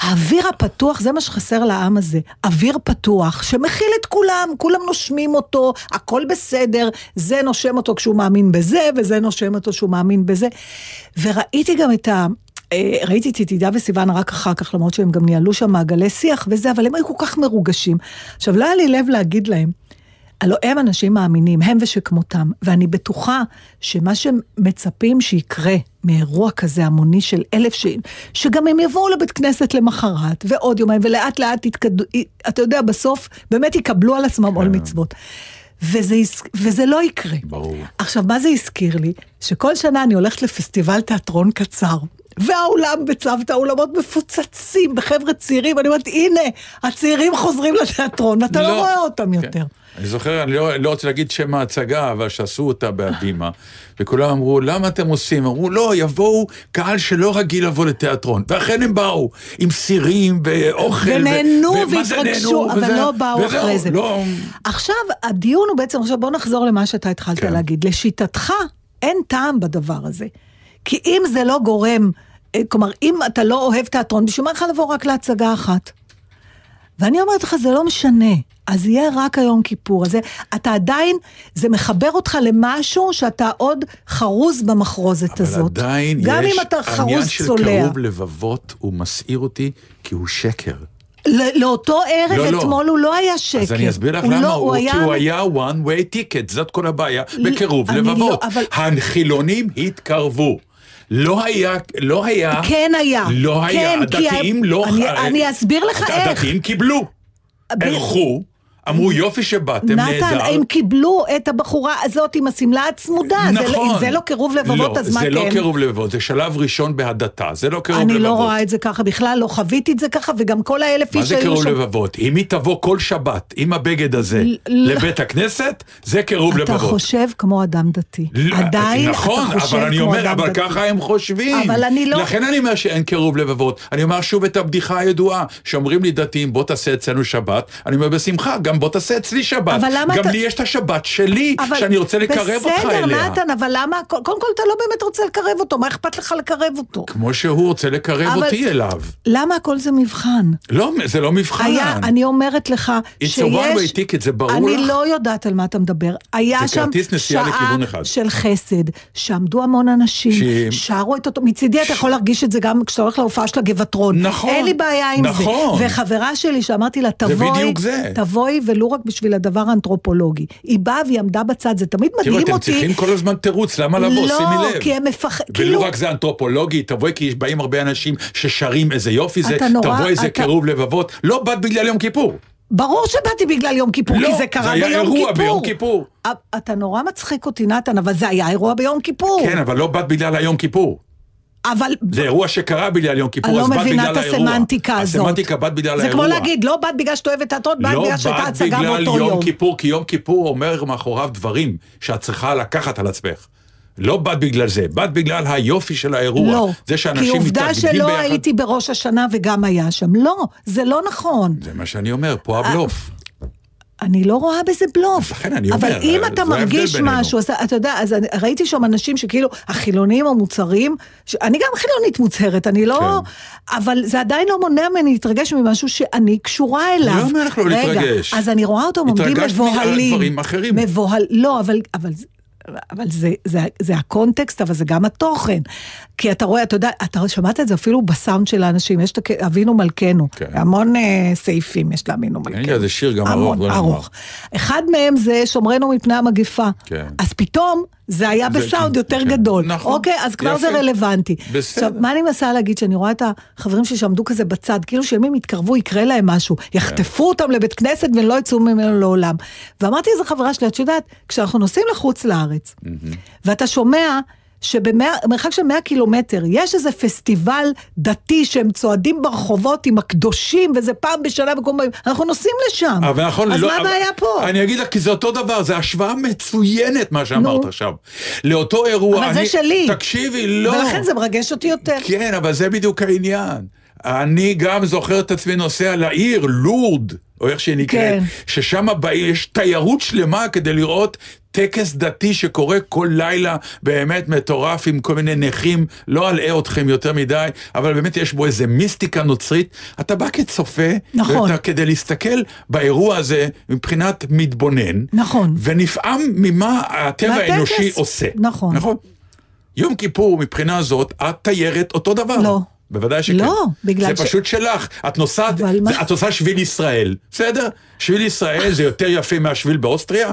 [SPEAKER 4] האוויר הפתוח, זה מה שחסר לעם הזה. אוויר פתוח, שמכיל את כולם, כולם נושמים אותו, הכל בסדר, זה נושם אותו כשהוא מאמין בזה, וזה נושם אותו כשהוא מאמין בזה. וראיתי גם את ה... אה, ראיתי את ידידה וסיוון רק אחר כך, למרות שהם גם ניהלו שם מעגלי שיח וזה, אבל הם היו כל כך מרוגשים. עכשיו, לא היה לי לב להגיד להם, הלוא הם אנשים מאמינים, הם ושכמותם, ואני בטוחה שמה שמצפים שיקרה מאירוע כזה המוני של אלף ש... שגם הם יבואו לבית כנסת למחרת, ועוד יומיים, ולאט לאט יתקדמו, אתה יודע, בסוף באמת יקבלו על עצמם עול מצוות. וזה, וזה לא יקרה.
[SPEAKER 3] ברור.
[SPEAKER 4] עכשיו, מה זה הזכיר לי? שכל שנה אני הולכת לפסטיבל תיאטרון קצר. והאולם בצוותא, האולמות מפוצצים בחבר'ה צעירים, אני אומרת, הנה, הצעירים חוזרים לתיאטרון, ואתה לא,
[SPEAKER 3] לא.
[SPEAKER 4] רואה אותם
[SPEAKER 3] כן.
[SPEAKER 4] יותר.
[SPEAKER 3] אני זוכר, אני לא, לא רוצה להגיד שם ההצגה, אבל שעשו אותה בהבימה, וכולם אמרו, למה אתם עושים? אמרו, לא, יבואו קהל שלא רגיל לבוא לתיאטרון. ואכן הם באו, עם סירים ואוכל.
[SPEAKER 4] ונהנו
[SPEAKER 3] ו-
[SPEAKER 4] והתרגשו, אבל
[SPEAKER 3] וזה-
[SPEAKER 4] לא באו
[SPEAKER 3] וזהו,
[SPEAKER 4] אחרי זה.
[SPEAKER 3] לא,
[SPEAKER 4] עכשיו, הדיון הוא בעצם, עכשיו בוא נחזור למה שאתה התחלת
[SPEAKER 3] כן.
[SPEAKER 4] להגיד. לשיטתך, אין טעם בדבר הזה. כי אם זה לא גורם, כלומר, אם אתה לא אוהב תיאטרון, בשביל מה לך לבוא רק להצגה אחת? ואני אומרת לך, זה לא משנה. אז יהיה רק היום כיפור. אז אתה עדיין, זה מחבר אותך למשהו שאתה עוד חרוז במחרוזת
[SPEAKER 3] אבל
[SPEAKER 4] הזאת.
[SPEAKER 3] עדיין
[SPEAKER 4] גם
[SPEAKER 3] יש,
[SPEAKER 4] אם אתה
[SPEAKER 3] העניין
[SPEAKER 4] חרוז
[SPEAKER 3] של
[SPEAKER 4] צולע.
[SPEAKER 3] קירוב לבבות, הוא מסעיר אותי, כי הוא שקר.
[SPEAKER 4] לאותו ערב,
[SPEAKER 3] לא, לא.
[SPEAKER 4] אתמול הוא לא היה שקר.
[SPEAKER 3] אז אני אסביר לך
[SPEAKER 4] הוא
[SPEAKER 3] למה,
[SPEAKER 4] לא,
[SPEAKER 3] הוא,
[SPEAKER 4] היה...
[SPEAKER 3] כי הוא היה one way ticket, זאת כל הבעיה,
[SPEAKER 4] ל-
[SPEAKER 3] בקירוב
[SPEAKER 4] לא-
[SPEAKER 3] לבבות.
[SPEAKER 4] אבל-
[SPEAKER 3] החילונים התקרבו. לא היה, לא היה,
[SPEAKER 4] כן היה.
[SPEAKER 3] לא היה,
[SPEAKER 4] כן,
[SPEAKER 3] הדתיים לא...
[SPEAKER 4] אני- אני אסביר לך איך.
[SPEAKER 3] הדתיים קיבלו,
[SPEAKER 4] ב-
[SPEAKER 3] אירחו, אמרו יופי שבאתם,
[SPEAKER 4] נתן,
[SPEAKER 3] נהדר.
[SPEAKER 4] הם קיבלו את הבחורה הזאת עם השמלה הצמודה. זה, לא-
[SPEAKER 3] נכון.
[SPEAKER 4] אם זה לא קירוב לבבות,
[SPEAKER 3] לא,
[SPEAKER 4] אז מה
[SPEAKER 3] זה
[SPEAKER 4] כן?
[SPEAKER 3] לא קירוב לבבות, זה שלב ראשון בהדתה, זה לא קירוב
[SPEAKER 4] אני
[SPEAKER 3] לבבות.
[SPEAKER 4] לא רואה את זה ככה בכלל, לא חוויתי את זה ככה, וגם כל האלף
[SPEAKER 3] מה
[SPEAKER 4] איש
[SPEAKER 3] זה
[SPEAKER 4] שהיו
[SPEAKER 3] קירוב
[SPEAKER 4] שם.
[SPEAKER 3] לבבות? אם היא תבוא כל שבת עם הבגד הזה לבית הכנסת, זה קירוב
[SPEAKER 4] אתה
[SPEAKER 3] לבבות.
[SPEAKER 4] חושב כמו אדם דתי.
[SPEAKER 3] לא,
[SPEAKER 4] עדיין
[SPEAKER 3] נכון,
[SPEAKER 4] אתה חושב
[SPEAKER 3] אבל אני
[SPEAKER 4] כמו
[SPEAKER 3] אומר,
[SPEAKER 4] אדם
[SPEAKER 3] אבל
[SPEAKER 4] דתי.
[SPEAKER 3] ככה הם חושבים.
[SPEAKER 4] אבל אני לא-
[SPEAKER 3] לכן אני אומר שאין קירוב לבבות. אני אומר שוב את הבדיחה הידועה, שאומרים לי דתיים, בוא תעשה אצלנו שבת. אני אומר, בשמחה, גם בוא תעשה אצלי שבת.
[SPEAKER 4] אבל למה
[SPEAKER 3] גם
[SPEAKER 4] אתה-
[SPEAKER 3] לי יש את השבת שלי,
[SPEAKER 4] אבל
[SPEAKER 3] שאני רוצה לקרב אותך אליה.
[SPEAKER 4] בסדר, נתן, אבל למה, קודם כל אתה לא באמת רוצה לקרב אותו, מה אכפת לך לקרב אותו?
[SPEAKER 3] כמו שהוא רוצה לקרב
[SPEAKER 4] אבל-
[SPEAKER 3] אותי אליו.
[SPEAKER 4] למה הכל זה מבחן?
[SPEAKER 3] לא, זה לא מבחן.
[SPEAKER 4] היה, אני אומרת לך,
[SPEAKER 3] It's a
[SPEAKER 4] שיש...
[SPEAKER 3] one-way ticket, זה ברור
[SPEAKER 4] אני
[SPEAKER 3] לך?
[SPEAKER 4] לא יודעת על מה אתה מדבר. היה שם שעה. של חסד, שעמדו המון אנשים,
[SPEAKER 3] ש-
[SPEAKER 4] שרו את אותו, מצידי אתה יכול להרגיש את זה גם כשאתה הולך להופעה של הגבעתרון.
[SPEAKER 3] נכון,
[SPEAKER 4] אין לי בעיה עם
[SPEAKER 3] נכון.
[SPEAKER 4] זה. וחברה שלי שאמרתי לה, תבואי. תבואי ולו רק בשביל הדבר האנתרופולוגי. היא באה והיא עמדה בצד, זה תמיד
[SPEAKER 3] תראו,
[SPEAKER 4] מדהים
[SPEAKER 3] אתם
[SPEAKER 4] אותי.
[SPEAKER 3] צריכים כל הזמן תירוץ, למה לבוא?
[SPEAKER 4] לא,
[SPEAKER 3] שימי לב.
[SPEAKER 4] כי הם מפח...
[SPEAKER 3] ולא
[SPEAKER 4] כאילו,
[SPEAKER 3] רק זה אנתרופולוגי, תבואי כי באים הרבה אנשים ששרים איזה יופי זה, תבואי איזה קירוב לבבות. לא באת בגלל יום כיפור.
[SPEAKER 4] ברור שבאתי בגלל יום כיפור,
[SPEAKER 3] לא,
[SPEAKER 4] כי זה קרה
[SPEAKER 3] זה היה
[SPEAKER 4] ביום
[SPEAKER 3] אירוע
[SPEAKER 4] כיפור.
[SPEAKER 3] ביום כיפור.
[SPEAKER 4] אתה נורא מצחיק אותי, נתן, אבל זה היה אירוע ביום כיפור.
[SPEAKER 3] כן, אבל לא באת בגלל היום כיפור.
[SPEAKER 4] אבל...
[SPEAKER 3] זה אירוע שקרה בגלל יום כיפור,
[SPEAKER 4] אני לא
[SPEAKER 3] אז באת
[SPEAKER 4] מבינה
[SPEAKER 3] בגלל
[SPEAKER 4] את
[SPEAKER 3] האירוע.
[SPEAKER 4] הסמנטיקה הזאת.
[SPEAKER 3] הסמנטיקה באת בגלל
[SPEAKER 4] זה
[SPEAKER 3] האירוע.
[SPEAKER 4] כמו להגיד, לא באת בגלל שאת אוהבת תיאטרון, באת
[SPEAKER 3] לא
[SPEAKER 4] בגלל שהייתה
[SPEAKER 3] באת
[SPEAKER 4] הצגה
[SPEAKER 3] בגלל
[SPEAKER 4] באותו
[SPEAKER 3] יום
[SPEAKER 4] יום.
[SPEAKER 3] כיפור, כי יום כיפור אומר מאחוריו דברים שאת צריכה לקחת על עצמך. לא באת בגלל זה, באת בגלל היופי של האירוע.
[SPEAKER 4] לא,
[SPEAKER 3] זה
[SPEAKER 4] כי
[SPEAKER 3] שאנשים
[SPEAKER 4] עובדה
[SPEAKER 3] מתאגדים
[SPEAKER 4] שלא
[SPEAKER 3] ביחד.
[SPEAKER 4] הייתי בראש השנה וגם היה שם. לא, זה לא נכון.
[SPEAKER 3] זה מה שאני אומר, פה הבלוף.
[SPEAKER 4] אני לא רואה בזה בלוף.
[SPEAKER 3] לכן אני
[SPEAKER 4] אבל
[SPEAKER 3] אומר,
[SPEAKER 4] אם
[SPEAKER 3] זה
[SPEAKER 4] אתה מרגיש. משהו, אז אתה יודע, אז אני, ראיתי שם אנשים שכאילו, החילונים המוצהרים, אני גם חילונית מוצהרת, אני לא...
[SPEAKER 3] כן.
[SPEAKER 4] אבל זה עדיין לא מונע ממני להתרגש ממשהו שאני קשורה אליו.
[SPEAKER 3] לא אומר לך לא
[SPEAKER 4] רגע,
[SPEAKER 3] להתרגש.
[SPEAKER 4] אז אני רואה אותם עומדים
[SPEAKER 3] התרגשת
[SPEAKER 4] מבוהלים.
[SPEAKER 3] מדברים אחרים.
[SPEAKER 4] מבוהל... לא, אבל... אבל... אבל זה, זה, זה הקונטקסט, אבל זה גם התוכן. כי אתה רואה, אתה יודע, אתה שמעת את זה אפילו בסאונד של האנשים, יש את אבינו מלכנו,
[SPEAKER 3] כן.
[SPEAKER 4] המון אה, סעיפים יש לאבינו מלכנו.
[SPEAKER 3] כן, זה שיר גם ארוך,
[SPEAKER 4] המון,
[SPEAKER 3] לא נגמר.
[SPEAKER 4] ארוך. אחד מהם זה שומרנו מפני המגפה.
[SPEAKER 3] כן.
[SPEAKER 4] אז פתאום זה היה
[SPEAKER 3] זה-
[SPEAKER 4] בסאונד יותר
[SPEAKER 3] כן.
[SPEAKER 4] גדול.
[SPEAKER 3] נכון.
[SPEAKER 4] אוקיי, אז כבר
[SPEAKER 3] יפה.
[SPEAKER 4] זה רלוונטי.
[SPEAKER 3] בסדר.
[SPEAKER 4] עכשיו, מה אני מנסה להגיד? שאני רואה את החברים שלי שעמדו כזה בצד, כאילו שאם הם יתקרבו יקרה להם משהו, יחטפו אותם לבית כנסת ולא יצאו ממנו לעולם. ואמרתי לאיזה חברה שלי, את יודעת, כשאנחנו נוסעים לחוץ לארץ, ואתה שומע... שבמרחק של 100 קילומטר יש איזה פסטיבל דתי שהם צועדים ברחובות עם הקדושים וזה פעם בשנה בכל מיני, אנחנו נוסעים לשם.
[SPEAKER 3] אבל נכון,
[SPEAKER 4] אז
[SPEAKER 3] לא,
[SPEAKER 4] מה הבעיה פה?
[SPEAKER 3] אני אגיד לך, כי זה אותו דבר, זו השוואה מצוינת מה שאמרת
[SPEAKER 4] נו.
[SPEAKER 3] עכשיו. לאותו אירוע,
[SPEAKER 4] אבל זה
[SPEAKER 3] אני-
[SPEAKER 4] שלי.
[SPEAKER 3] תקשיבי, לא.
[SPEAKER 4] ולכן זה מרגש אותי יותר.
[SPEAKER 3] כן, אבל זה בדיוק העניין. אני גם זוכר את עצמי נוסע לעיר, לורד, או איך שהיא נקראת,
[SPEAKER 4] כן.
[SPEAKER 3] ששם יש תיירות שלמה כדי לראות טקס דתי שקורה כל לילה, באמת מטורף עם כל מיני נכים, לא אלאה אתכם יותר מדי, אבל באמת יש בו איזה מיסטיקה נוצרית. אתה בא כצופה,
[SPEAKER 4] נכון.
[SPEAKER 3] ואתה כדי להסתכל באירוע הזה מבחינת מתבונן,
[SPEAKER 4] נכון.
[SPEAKER 3] ונפעם ממה הטבע
[SPEAKER 4] מהטקס.
[SPEAKER 3] האנושי עושה.
[SPEAKER 4] נכון.
[SPEAKER 3] נכון. יום כיפור מבחינה זאת, את תיירת אותו דבר.
[SPEAKER 4] לא.
[SPEAKER 3] בוודאי שכן.
[SPEAKER 4] לא, בגלל
[SPEAKER 3] זה
[SPEAKER 4] ש-
[SPEAKER 3] פשוט שלך. את נוסעת,
[SPEAKER 4] אבל מה-
[SPEAKER 3] זה- את עושה שביל ישראל, בסדר? שביל ישראל זה יותר יפה מהשביל באוסטריה?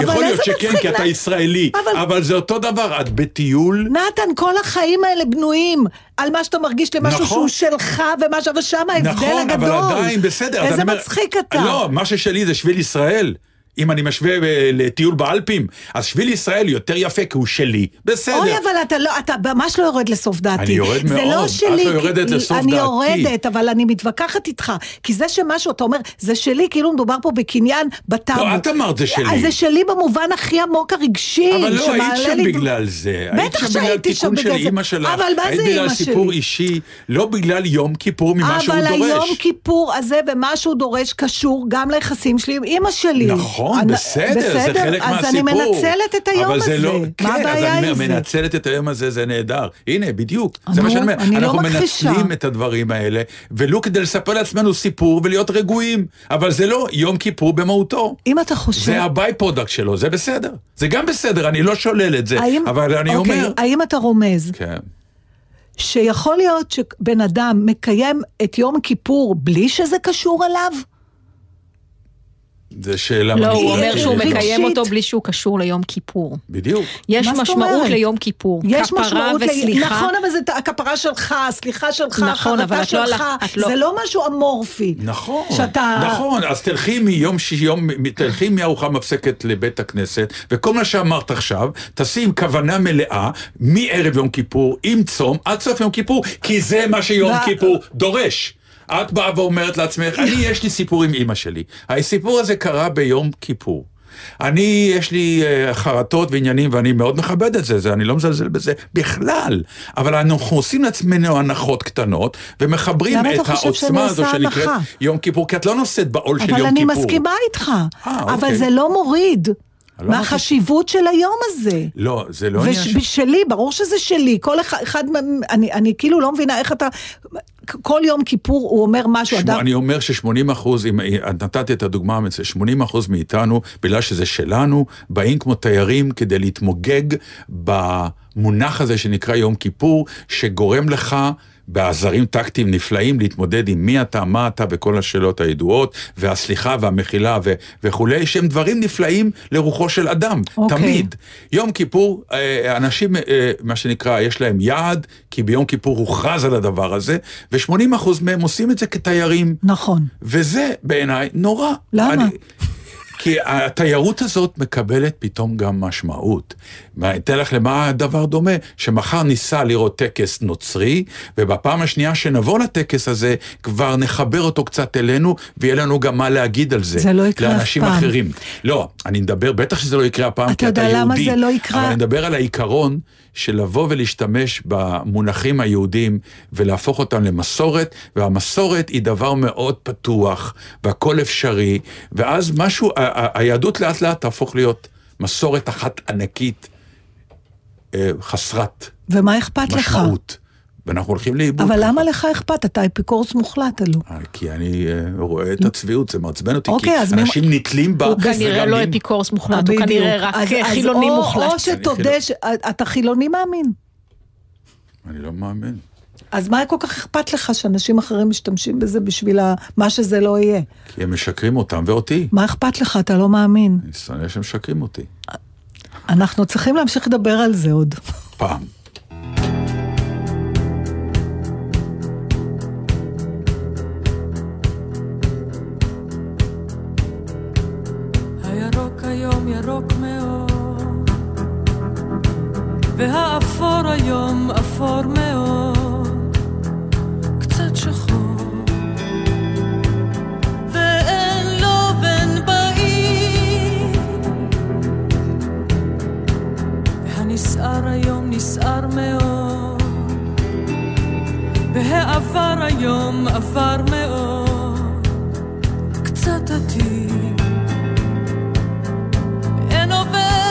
[SPEAKER 3] יכול להיות שכן, כי אתה ישראלי,
[SPEAKER 4] אבל-
[SPEAKER 3] אבל זה אותו דבר, את בטיול,
[SPEAKER 4] נתן, כל החיים האלה בנויים על מה שאתה מרגיש למשהו
[SPEAKER 3] נכון.
[SPEAKER 4] שהוא שלך ומשהו, אבל שם ההבדל
[SPEAKER 3] נכון,
[SPEAKER 4] הגדול.
[SPEAKER 3] אבל עדיין בסדר.
[SPEAKER 4] איזה מצחיק אתה.
[SPEAKER 3] לא, מה ששלי זה שביל ישראל. אם אני משווה אה, לטיול באלפים, אז שביל ישראל יותר יפה כי הוא שלי, בסדר.
[SPEAKER 4] אוי, אבל אתה לא, אתה ממש לא יורד לסוף דעתי.
[SPEAKER 3] אני יורד
[SPEAKER 4] זה
[SPEAKER 3] מאוד,
[SPEAKER 4] לא
[SPEAKER 3] את
[SPEAKER 4] שלי.
[SPEAKER 3] לא
[SPEAKER 4] כי-
[SPEAKER 3] יורדת לסוף
[SPEAKER 4] אני
[SPEAKER 3] דעתי.
[SPEAKER 4] יורדת, אבל אני מתווכחת איתך. כי זה שמשהו, אתה אומר, זה שלי, כאילו מדובר פה בקניין בטאבו.
[SPEAKER 3] לא, את אמרת זה שלי.
[SPEAKER 4] אז זה שלי במובן הכי עמוק הרגשי.
[SPEAKER 3] אבל לא היית שם
[SPEAKER 4] לי-
[SPEAKER 3] בגלל זה. היית
[SPEAKER 4] בטח
[SPEAKER 3] שם בגלל
[SPEAKER 4] שהייתי שם
[SPEAKER 3] תיקון של
[SPEAKER 4] בגלל זה.
[SPEAKER 3] אימא שלך.
[SPEAKER 4] אבל מה
[SPEAKER 3] היית
[SPEAKER 4] זה
[SPEAKER 3] בגלל
[SPEAKER 4] אימא
[SPEAKER 3] סיפור
[SPEAKER 4] שלי?
[SPEAKER 3] אישי, לא בגלל יום כיפור ממה שהוא
[SPEAKER 4] אבל
[SPEAKER 3] דורש.
[SPEAKER 4] היום כיפור הזה ומה שהוא דורש קשור גם ליחסים שלי עם אימא שלי.
[SPEAKER 3] נכון,
[SPEAKER 4] אני-
[SPEAKER 3] בסדר, זה חלק מהסיפור.
[SPEAKER 4] אז אני מנצלת את היום
[SPEAKER 3] זה
[SPEAKER 4] הזה.
[SPEAKER 3] לא, כן,
[SPEAKER 4] מה
[SPEAKER 3] אז
[SPEAKER 4] הבעיה
[SPEAKER 3] אני
[SPEAKER 4] עם
[SPEAKER 3] אומר,
[SPEAKER 4] זה?
[SPEAKER 3] מנצלת את היום הזה, זה נהדר. הנה, בדיוק. זה
[SPEAKER 4] נו,
[SPEAKER 3] מה שאני אומר.
[SPEAKER 4] אני לא
[SPEAKER 3] אנחנו
[SPEAKER 4] מכחישה.
[SPEAKER 3] מנצלים את הדברים האלה, ולו כדי לספר לעצמנו סיפור ולהיות רגועים. אבל זה לא יום כיפור במהותו.
[SPEAKER 4] אם אתה חושב...
[SPEAKER 3] זה ה by product שלו, זה בסדר. זה גם בסדר, אני לא שולל את זה.
[SPEAKER 4] האם-
[SPEAKER 3] אבל אני
[SPEAKER 4] אוקיי,
[SPEAKER 3] אומר...
[SPEAKER 4] האם אתה רומז
[SPEAKER 3] כן.
[SPEAKER 4] שיכול להיות שבן אדם מקיים את יום כיפור בלי שזה קשור אליו?
[SPEAKER 3] זו שאלה
[SPEAKER 5] לא, הוא. אומר שהוא. מקיים אותו בלי שהוא קשור ליום כיפור.
[SPEAKER 3] בדיוק.
[SPEAKER 5] יש משמעות? ליום כיפור.
[SPEAKER 4] יש משמעות,
[SPEAKER 5] וסליחה.
[SPEAKER 4] נכון, אבל זה הכפרה שלך, הסליחה שלך,
[SPEAKER 5] נכון, אבל
[SPEAKER 4] החרטה
[SPEAKER 5] לא
[SPEAKER 4] שלך,
[SPEAKER 5] לא-
[SPEAKER 4] זה לא משהו אמורפי.
[SPEAKER 3] נכון,
[SPEAKER 4] שאתה...
[SPEAKER 3] נכון, אז תלכי מיום שיום, תלכי מארוחה מפסקת לבית הכנסת, וכל מה שאמרת עכשיו, תעשי עם כוונה מלאה, מערב יום כיפור, עם צום, עד סוף יום כיפור, כי זה מה שיום
[SPEAKER 4] ו-
[SPEAKER 3] כיפור דורש. את באה ואומרת לעצמך, אני, יש לי סיפור עם אימא שלי. הסיפור הזה קרה ביום כיפור. אני, יש לי uh, חרטות ועניינים, ואני מאוד מכבד את זה, זה, אני לא מזלזל בזה בכלל. אבל אנחנו עושים לעצמנו הנחות קטנות, ומחברים את העוצמה הזו שנקראת? יום כיפור, כי את לא נושאת בעול של יום
[SPEAKER 4] אבל
[SPEAKER 3] כיפור.
[SPEAKER 4] אני מסכימה איתך.
[SPEAKER 3] אה,
[SPEAKER 4] אבל
[SPEAKER 3] אוקיי.
[SPEAKER 4] זה לא מוריד
[SPEAKER 3] לא
[SPEAKER 4] מהחשיבות של היום הזה.
[SPEAKER 3] לא, זה לא עניין של...
[SPEAKER 4] ושלי, ברור שזה שלי, כל אחד, אחד אני, אני כאילו לא מבינה איך אתה, כל יום כיפור הוא אומר משהו,
[SPEAKER 3] שמו,
[SPEAKER 4] אדם,
[SPEAKER 3] אני אומר ש-80 אחוז, אם את נתתי את הדוגמה המצוינת, 80 אחוז מאיתנו, בגלל שזה שלנו, באים כמו תיירים כדי להתמוגג במונח הזה שנקרא יום כיפור, שגורם לך בעזרים טקטיים נפלאים להתמודד עם מי אתה, מה אתה וכל השאלות הידועות, והסליחה והמחילה ו- וכולי, שהם דברים נפלאים לרוחו של אדם,
[SPEAKER 4] אוקיי.
[SPEAKER 3] תמיד. יום כיפור, אה, אנשים, אה, מה שנקרא, יש להם יעד, כי ביום כיפור הוכרז על הדבר הזה, ו-80% מהם עושים את זה כתיירים.
[SPEAKER 4] נכון.
[SPEAKER 3] וזה בעיניי נורא.
[SPEAKER 4] למה?
[SPEAKER 3] אני, כי התיירות הזאת מקבלת פתאום גם משמעות. אתן לך למה הדבר דומה, שמחר ניסע לראות טקס נוצרי, ובפעם השנייה שנבוא לטקס הזה, כבר נחבר אותו קצת אלינו, ויהיה לנו גם מה להגיד על זה.
[SPEAKER 4] זה לא יקרה אף
[SPEAKER 3] לאנשים
[SPEAKER 4] פעם.
[SPEAKER 3] אחרים. לא, אני מדבר, בטח שזה לא יקרה הפעם,
[SPEAKER 4] אתה
[SPEAKER 3] כי אתה
[SPEAKER 4] יודע
[SPEAKER 3] יהודי.
[SPEAKER 4] למה זה לא יקרה?
[SPEAKER 3] אבל אני מדבר על העיקרון של לבוא ולהשתמש במונחים היהודיים ולהפוך אותם למסורת, והמסורת היא דבר מאוד פתוח, והכל אפשרי, ואז משהו, היהדות לאט לאט תהפוך להיות מסורת אחת ענקית, אה, חסרת
[SPEAKER 4] ומה אכפת לך?
[SPEAKER 3] ואנחנו הולכים לאיבוד.
[SPEAKER 4] אבל. למה לך אכפת? אתה אפיקורס מוחלט, עלו.
[SPEAKER 3] אה, כי אני אה, רואה את הצביעות, זה מעצבן אותי,
[SPEAKER 4] אוקיי,
[SPEAKER 3] כי אנשים נתלים בה.
[SPEAKER 5] הוא כנראה לא אפיקורס מוחלט, הוא. כנראה רק חילוני מוחלט.
[SPEAKER 4] או שתודה שאתה חילוני מאמין.
[SPEAKER 3] אני לא מאמין.
[SPEAKER 4] אז מה כל כך אכפת לך שאנשים אחרים משתמשים בזה בשביל מה שזה לא יהיה?
[SPEAKER 3] כי הם משקרים אותם ואותי.
[SPEAKER 4] מה אכפת לך? אתה לא מאמין.
[SPEAKER 3] אני שונא שהם משקרים אותי.
[SPEAKER 4] אנחנו צריכים להמשיך לדבר על זה עוד.
[SPEAKER 3] פעם.
[SPEAKER 6] והאפור היום אפור מאוד, קצת שחור, ואין לו בן בעיר, והנסער היום נסער מאוד, והעבר היום עבר מאוד, קצת עתיד. אין הווה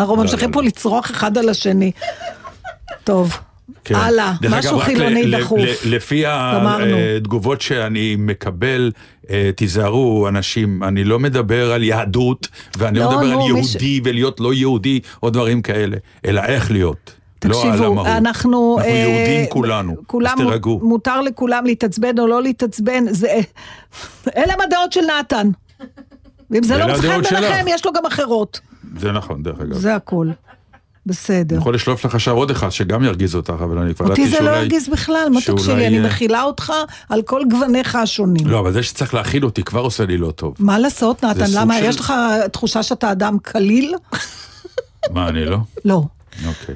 [SPEAKER 4] אנחנו
[SPEAKER 3] לא,
[SPEAKER 4] ממשיכים
[SPEAKER 3] לא,
[SPEAKER 4] פה
[SPEAKER 3] לא.
[SPEAKER 4] לצרוח אחד על השני. טוב,
[SPEAKER 3] כן.
[SPEAKER 4] הלאה, משהו
[SPEAKER 3] אגב,
[SPEAKER 4] חילוני
[SPEAKER 3] ל-
[SPEAKER 4] דחוף.
[SPEAKER 3] ל- לפי. התגובות שאני מקבל, אה, תיזהרו אנשים, אני לא מדבר על יהדות, ואני לא
[SPEAKER 4] לא,
[SPEAKER 3] מדבר
[SPEAKER 4] נו,
[SPEAKER 3] על יהודי ולהיות לא יהודי, או דברים כאלה, אלא איך להיות. לא על
[SPEAKER 4] תקשיבו,
[SPEAKER 3] המהות.
[SPEAKER 4] אנחנו...
[SPEAKER 3] אנחנו
[SPEAKER 4] אה,
[SPEAKER 3] יהודים כולנו,
[SPEAKER 4] כולם,
[SPEAKER 3] אז תירגעו.
[SPEAKER 4] מותר לכולם להתעצבן או לא להתעצבן, זה... אלה הם הדעות של נתן. ואם זה לא
[SPEAKER 3] ואלה
[SPEAKER 4] מוצא חן
[SPEAKER 3] הדעות שלך.
[SPEAKER 4] בעיניכם, יש לו גם אחרות.
[SPEAKER 3] זה נכון, דרך אגב.
[SPEAKER 4] זה הכל. בסדר.
[SPEAKER 3] אני יכול לשלוף לך עכשיו עוד אחד שגם ירגיז אותך, אבל אני כבר
[SPEAKER 4] אותי
[SPEAKER 3] ידעתי
[SPEAKER 4] זה לא
[SPEAKER 3] שאולי-
[SPEAKER 4] ירגיז בכלל, מתוק
[SPEAKER 3] שאולי,
[SPEAKER 4] שלי, אני
[SPEAKER 3] אה,
[SPEAKER 4] מכילה אותך על כל גווניך השונים.
[SPEAKER 3] לא, אבל זה שצריך להכיל אותי כבר עושה לי לא טוב.
[SPEAKER 4] מה לעשות, נתן? למה?
[SPEAKER 3] של-
[SPEAKER 4] יש לך תחושה שאתה אדם קליל?
[SPEAKER 3] מה, אני לא?
[SPEAKER 4] לא.
[SPEAKER 3] אוקיי.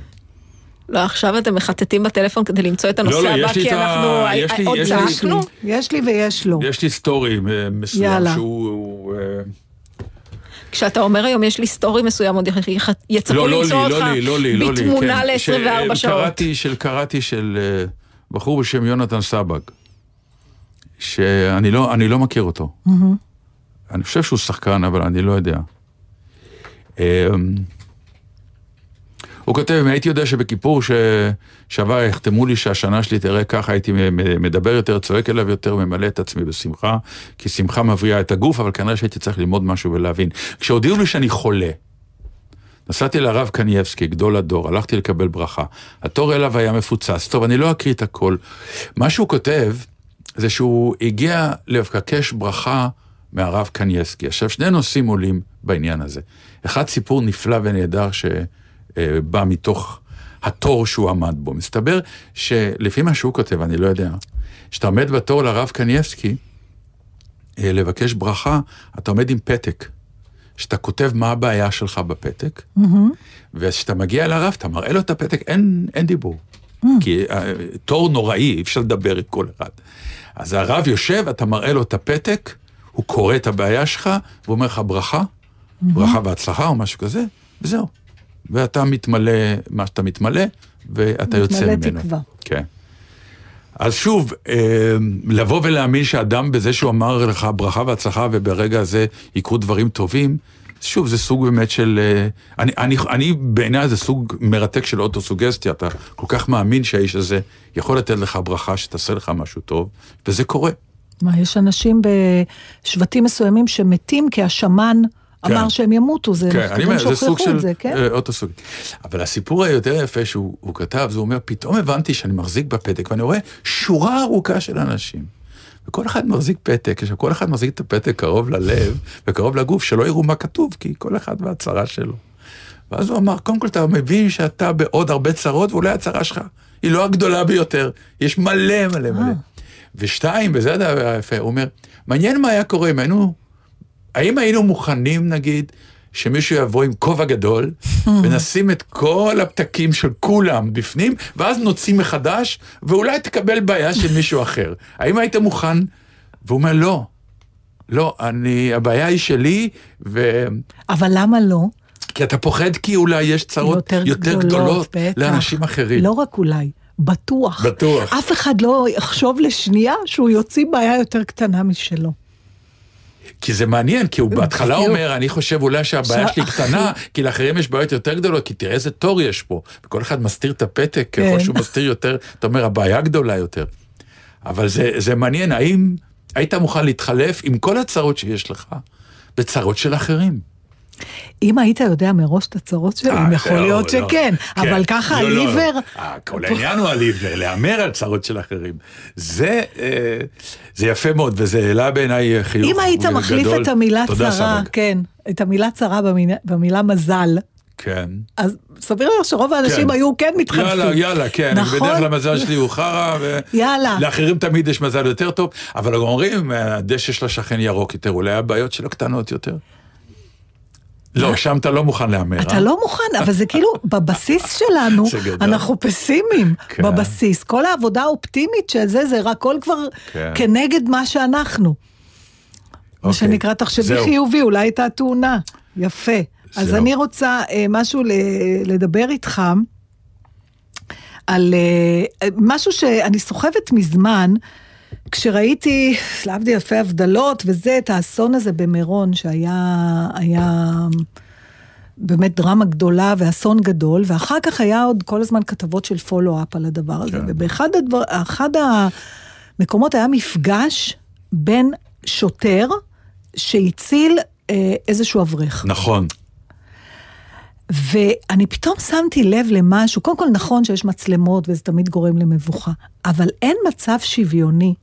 [SPEAKER 5] לא, עכשיו אתם מחטטים בטלפון כדי למצוא את הנושא
[SPEAKER 3] לא,
[SPEAKER 5] הבא,
[SPEAKER 3] יש לי
[SPEAKER 5] כי אנחנו
[SPEAKER 3] יש לי-
[SPEAKER 5] עוד
[SPEAKER 3] יש
[SPEAKER 5] צעקנו.
[SPEAKER 4] יש לי ויש לו.
[SPEAKER 3] יש לי סטורי אה, מסוים
[SPEAKER 4] יאללה.
[SPEAKER 3] שהוא... אה,
[SPEAKER 5] כשאתה אומר היום יש לי סטורי מסוים, עוד יח- יצפו
[SPEAKER 3] לא, לא
[SPEAKER 5] למצוא אותך
[SPEAKER 3] לא לי, לא לי, לא לי.
[SPEAKER 5] בתמונה
[SPEAKER 3] כן.
[SPEAKER 5] ל-24
[SPEAKER 3] ש-
[SPEAKER 5] שעות.
[SPEAKER 3] קראתי של, קראתי של אה, בחור בשם יונתן סבג, שאני לא, לא מכיר אותו. אני חושב שהוא שחקן, אבל אני לא יודע. הוא כותב, אם הייתי יודע שבכיפור ש... שעבר יחתמו לי שהשנה שלי תראה ככה, הייתי מדבר יותר, צועק אליו יותר, ממלא את עצמי בשמחה, כי שמחה מבריאה את הגוף, אבל כנראה שהייתי צריך ללמוד משהו ולהבין. כשהודיעו לי שאני חולה, נסעתי לרב קנייבסקי, גדול הדור, הלכתי לקבל ברכה. התור אליו היה מפוצץ. טוב, אני לא אקריא את הכל. מה שהוא כותב, זה שהוא הגיע לבקש ברכה מהרב קנייבסקי. עכשיו, שני נושאים עולים בעניין הזה. אחד, סיפור נפלא ונהדר שבא מתוך התור שהוא עמד בו. מסתבר שלפי מה שהוא כותב, אני לא יודע, כשאתה עומד בתור לרב קנייבסקי, אה, לבקש ברכה, אתה עומד עם פתק. שאתה כותב מה הבעיה שלך בפתק, וכשאתה מגיע לרב, אתה מראה לו את הפתק, אין, אין דיבור. כי אה, תור נוראי, אי אפשר לדבר עם כל אחד. אז הרב יושב, אתה מראה לו את הפתק, הוא קורא את הבעיה שלך, והוא אומר לך ברכה, ברכה והצלחה או משהו כזה, וזהו. ואתה מתמלא מה שאתה מתמלא, ואתה יוצא
[SPEAKER 4] מתמלא
[SPEAKER 3] ממנו.
[SPEAKER 4] תקווה.
[SPEAKER 3] כן. אז שוב, אה, לבוא ולהאמין שאדם בזה שהוא אמר לך ברכה והצלחה וברגע הזה יקרו דברים טובים, שוב, זה סוג באמת של... אה, אני, אני, אני בעיניי זה סוג מרתק של אוטוסוגסטיה, אתה כל כך מאמין שהאיש הזה יכול לתת לך ברכה שתעשה לך משהו טוב, וזה קורה.
[SPEAKER 4] מה, יש אנשים בשבטים מסוימים שמתים כי השמן
[SPEAKER 3] כן.
[SPEAKER 4] אמר שהם ימותו, זה
[SPEAKER 3] כן,
[SPEAKER 4] מחקרים
[SPEAKER 3] סוג
[SPEAKER 4] שהוכיחו את זה, כן?
[SPEAKER 3] אה, אוטוסוג. אבל הסיפור היותר יפה שהוא הוא כתב, זה אומר, פתאום הבנתי שאני מחזיק בפתק, ואני רואה שורה ארוכה של אנשים. וכל אחד מחזיק פתק, כשכל אחד מחזיק את הפתק קרוב ללב וקרוב לגוף, שלא יראו מה כתוב, כי כל אחד והצרה שלו. ואז הוא אמר, קודם כל אתה מבין שאתה בעוד הרבה צרות, ואולי הצרה שלך היא לא הגדולה ביותר, יש מלא מלא מלא. ושתיים, וזה הדבר היפה, הוא אומר, מעניין מה היה קורה אם היינו, האם היינו מוכנים, נגיד, שמישהו יבוא עם כובע גדול, ונשים את כל הפתקים של כולם בפנים, ואז נוציא מחדש, ואולי תקבל בעיה של מישהו אחר. האם היית מוכן? והוא אומר, לא. לא, אני, הבעיה היא שלי, ו...
[SPEAKER 4] אבל למה לא?
[SPEAKER 3] כי אתה פוחד כי אולי יש צרות יותר, יותר גדולות
[SPEAKER 4] בטח.
[SPEAKER 3] לאנשים אחרים.
[SPEAKER 4] לא רק אולי, בטוח.
[SPEAKER 3] בטוח.
[SPEAKER 4] אף אחד לא יחשוב לשנייה שהוא יוציא בעיה יותר קטנה משלו.
[SPEAKER 3] כי זה מעניין, כי הוא בהתחלה
[SPEAKER 4] בדיוק.
[SPEAKER 3] אומר, אני חושב אולי שהבעיה
[SPEAKER 4] שה-
[SPEAKER 3] שלי קטנה, כי לאחרים יש בעיות יותר גדולות, כי תראה איזה תור יש פה. וכל אחד מסתיר את הפתק,
[SPEAKER 4] כן.
[SPEAKER 3] ככל שהוא מסתיר יותר, אתה אומר, הבעיה גדולה יותר. אבל זה, זה מעניין, האם היית מוכן להתחלף עם כל הצרות שיש לך, בצרות של אחרים?
[SPEAKER 4] אם היית יודע מראש את הצרות שלהם,
[SPEAKER 3] אה,
[SPEAKER 4] יכול
[SPEAKER 3] לא,
[SPEAKER 4] להיות
[SPEAKER 3] לא.
[SPEAKER 4] שכן,
[SPEAKER 3] כן.
[SPEAKER 4] אבל ככה
[SPEAKER 3] לא, לא.
[SPEAKER 4] הליבר...
[SPEAKER 3] אה, כל העניין הוא הליבר, להמר על צרות של אחרים. זה, אה, זה יפה מאוד, וזה העלה בעיניי חיוך
[SPEAKER 4] אם היית
[SPEAKER 3] גדול.
[SPEAKER 4] מחליף את המילה צרה. כן, את המילה צרה במילה- במילה מזל,
[SPEAKER 3] כן.
[SPEAKER 4] אז סביר לך שרוב האנשים
[SPEAKER 3] כן.
[SPEAKER 4] היו כן מתחלפים.
[SPEAKER 3] יאללה, יאללה, כן,
[SPEAKER 4] נכון?
[SPEAKER 3] בדרך כלל המזל שלי הוא חרא, ו...
[SPEAKER 4] יאללה.
[SPEAKER 3] לאחרים תמיד יש מזל יותר טוב, אבל אומרים, הדשא של השכן ירוק יותר, אולי הבעיות שלו קטנות יותר. לא, שם אתה לא מוכן להמר,
[SPEAKER 4] אתה
[SPEAKER 3] אה?
[SPEAKER 4] לא מוכן, אבל זה כאילו, בבסיס שלנו. אנחנו פסימיים
[SPEAKER 3] כן.
[SPEAKER 4] בבסיס. כל העבודה האופטימית של זה, זה הכל כבר
[SPEAKER 3] כן.
[SPEAKER 4] כנגד מה שאנחנו. מה
[SPEAKER 3] אוקיי.
[SPEAKER 4] שנקרא, תחשבי. חיובי, אולי הייתה תאונה. יפה. אז. אני רוצה אה, משהו לדבר איתך על אה, משהו שאני סוחבת מזמן, כשראיתי, להבדיל אלפי הבדלות וזה, את האסון הזה במירון, שהיה היה באמת דרמה גדולה ואסון גדול, ואחר כך היה עוד כל הזמן כתבות של פולו-אפ על הדבר הזה,
[SPEAKER 3] כן.
[SPEAKER 4] ובאחד הדבר, אחד המקומות היה מפגש בין שוטר שהציל אה, איזשהו אברך.
[SPEAKER 3] נכון.
[SPEAKER 4] ואני פתאום שמתי לב למשהו, קודם כל נכון שיש מצלמות וזה תמיד גורם למבוכה, אבל אין מצב שוויוני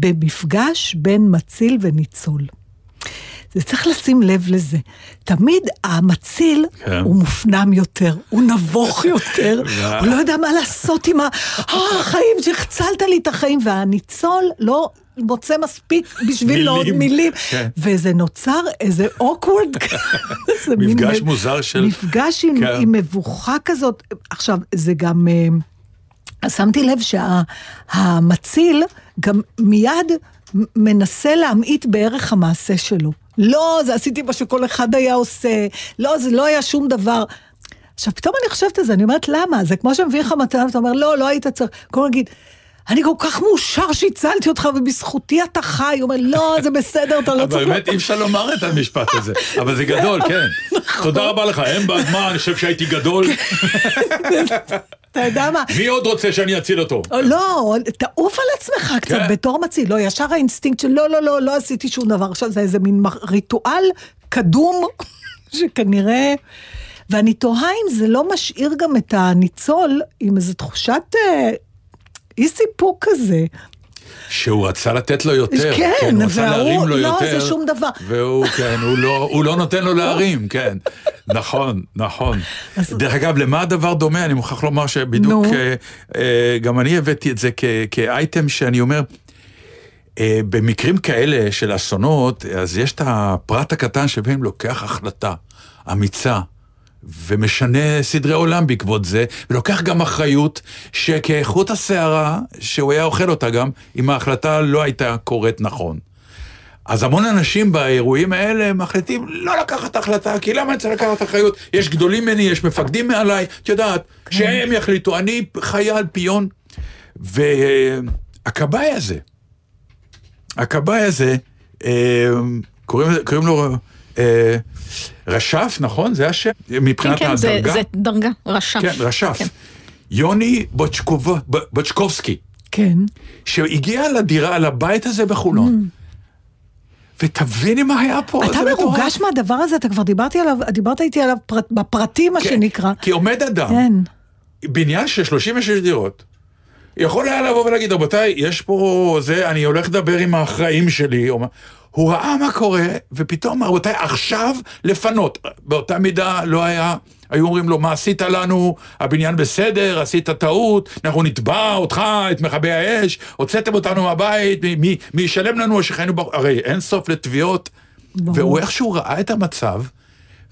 [SPEAKER 4] במפגש בין מציל וניצול. זה צריך לשים לב לזה. תמיד המציל
[SPEAKER 3] כן.
[SPEAKER 4] הוא מופנם יותר, הוא נבוך יותר, הוא לא יודע מה לעשות עם "אה, החיים, שהחצלת לי את החיים, והניצול לא מוצא מספיק בשביל
[SPEAKER 3] מילים.
[SPEAKER 4] עוד מילים.
[SPEAKER 3] כן.
[SPEAKER 4] וזה נוצר איזה איזה מין
[SPEAKER 3] מפגש
[SPEAKER 4] מ-
[SPEAKER 3] מוזר של...
[SPEAKER 4] מפגש עם,
[SPEAKER 3] כן.
[SPEAKER 4] עם מבוכה כזאת. עכשיו, זה גם... אה, שמתי לב שהמציל גם מיד מנסה להמעיט בערך המעשה שלו. לא, זה עשיתי מה שכל אחד היה עושה, לא, זה לא היה שום דבר. עכשיו, פתאום אני חושבת על זה, אני אומרת, למה? זה כמו שמביא לך מתנה, ואתה אומר, לא, לא היית צריך. כל להגיד, אני כל כך מאושר שהצלתי אותך, ובזכותי אתה חי. הוא אומר, לא, זה בסדר, אתה לא
[SPEAKER 3] אבל
[SPEAKER 4] צריך...
[SPEAKER 3] באמת אי אפשר לומר את המשפט הזה, אבל זה גדול, כן.
[SPEAKER 4] נכון.
[SPEAKER 3] תודה רבה לך, אין בזמן, אני חושב שהייתי גדול.
[SPEAKER 4] אתה יודע מה?
[SPEAKER 3] מי עוד רוצה שאני אציל אותו?
[SPEAKER 4] או לא, תעוף על עצמך קצת
[SPEAKER 3] כן.
[SPEAKER 4] בתור מציל. לא, ישר האינסטינקט של לא, לא, לא, לא עשיתי שום דבר. עכשיו זה איזה מין ריטואל קדום, שכנראה... ואני תוהה אם זה לא משאיר גם את הניצול עם איזו תחושת אה, אי סיפוק כזה.
[SPEAKER 3] שהוא רצה לתת לו יותר,
[SPEAKER 4] כן,
[SPEAKER 3] הוא רצה
[SPEAKER 4] וההוא,
[SPEAKER 3] להרים לו
[SPEAKER 4] לא,
[SPEAKER 3] יותר.
[SPEAKER 4] זה שום דבר.
[SPEAKER 3] והוא, כן, הוא לא, הוא לא נותן לו להרים, כן. נכון, נכון. דרך אגב, למה הדבר דומה? אני מוכרח לומר שבדיוק. אה, אה, גם אני הבאתי את זה כ- כאייטם שאני אומר, אה, במקרים כאלה של אסונות, אז יש את הפרט הקטן שבהם לוקח החלטה אמיצה. ומשנה סדרי עולם בעקבות זה, ולוקח גם אחריות שכאיכות השערה, שהוא היה אוכל אותה גם, אם ההחלטה לא הייתה קורית נכון. אז המון אנשים באירועים האלה מחליטים לא לקחת החלטה, כי למה אני צריך לקחת אחריות? יש גדולים ממני, יש מפקדים מעליי, את יודעת, שהם יחליטו, אני חייל, פיון. והכבאי הזה, הכבאי הזה, אה, קוראים, קוראים לו רשף, נכון? זה השם?
[SPEAKER 5] כן,
[SPEAKER 3] מבחינת
[SPEAKER 5] כן, זה,
[SPEAKER 3] הדרגה?
[SPEAKER 5] זה דרגה, רשם.
[SPEAKER 3] כן, רשף.
[SPEAKER 5] כן.
[SPEAKER 3] יוני בוצ'קוב- ב- בוצ'קובסקי.
[SPEAKER 4] כן.
[SPEAKER 3] שהגיע לדירה, לבית הזה בחולון. ותביני מה היה פה,
[SPEAKER 4] אתה. מרוגש מהדבר הזה, אתה כבר דיברתי עליו, דיברת איתי עליו פרט, בפרטים, מה
[SPEAKER 3] כן,
[SPEAKER 4] שנקרא.
[SPEAKER 3] כי עומד אדם,
[SPEAKER 4] כן.
[SPEAKER 3] בניין של 36 דירות, יכול היה לבוא ולהגיד, רבותיי, יש פה זה, אני הולך לדבר עם האחראים שלי. או מה." הוא ראה מה קורה, ופתאום, רבותיי, עכשיו לפנות. באותה מידה לא היה, היו אומרים לו, מה עשית לנו? הבניין בסדר, עשית טעות, אנחנו נתבע אותך, את מכבי האש, הוצאתם אותנו מהבית, מי, ישלם לנו שחיינו, ב... הרי אין סוף לתביעות. והוא איכשהו ראה את המצב,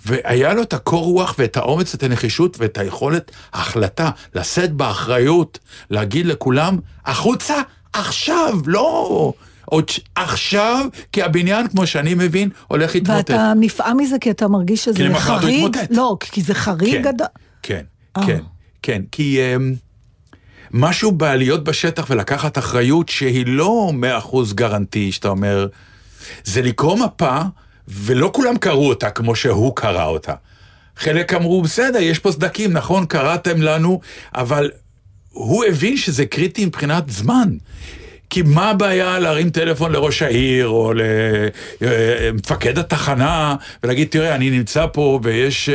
[SPEAKER 3] והיה לו את הקור רוח ואת האומץ, את הנחישות ואת היכולת החלטה, לשאת באחריות, להגיד לכולם, החוצה עכשיו, לא עוד ש- עכשיו, כי הבניין, כמו שאני מבין, הולך להתמוטט.
[SPEAKER 4] ואתה נפעם מזה כי אתה מרגיש
[SPEAKER 3] כי
[SPEAKER 4] שזה
[SPEAKER 3] למחרת הוא
[SPEAKER 4] חריג?
[SPEAKER 3] יתמוטט.
[SPEAKER 4] לא, כי זה חריג.
[SPEAKER 3] כן,
[SPEAKER 4] גד-
[SPEAKER 3] כן,
[SPEAKER 4] אה.
[SPEAKER 3] כן, כן, כי אמ, משהו בלהיות בשטח ולקחת אחריות שהיא לא מאה אחוז גרנטי, שאתה אומר, זה לקרוא מפה, ולא כולם קראו אותה כמו שהוא קרא אותה. חלק אמרו, בסדר, יש פה סדקים, נכון, קראתם לנו, אבל הוא הבין שזה קריטי מבחינת זמן. כי מה הבעיה להרים טלפון לראש העיר, או למפקד התחנה, ולהגיד, תראה, אני נמצא פה ויש...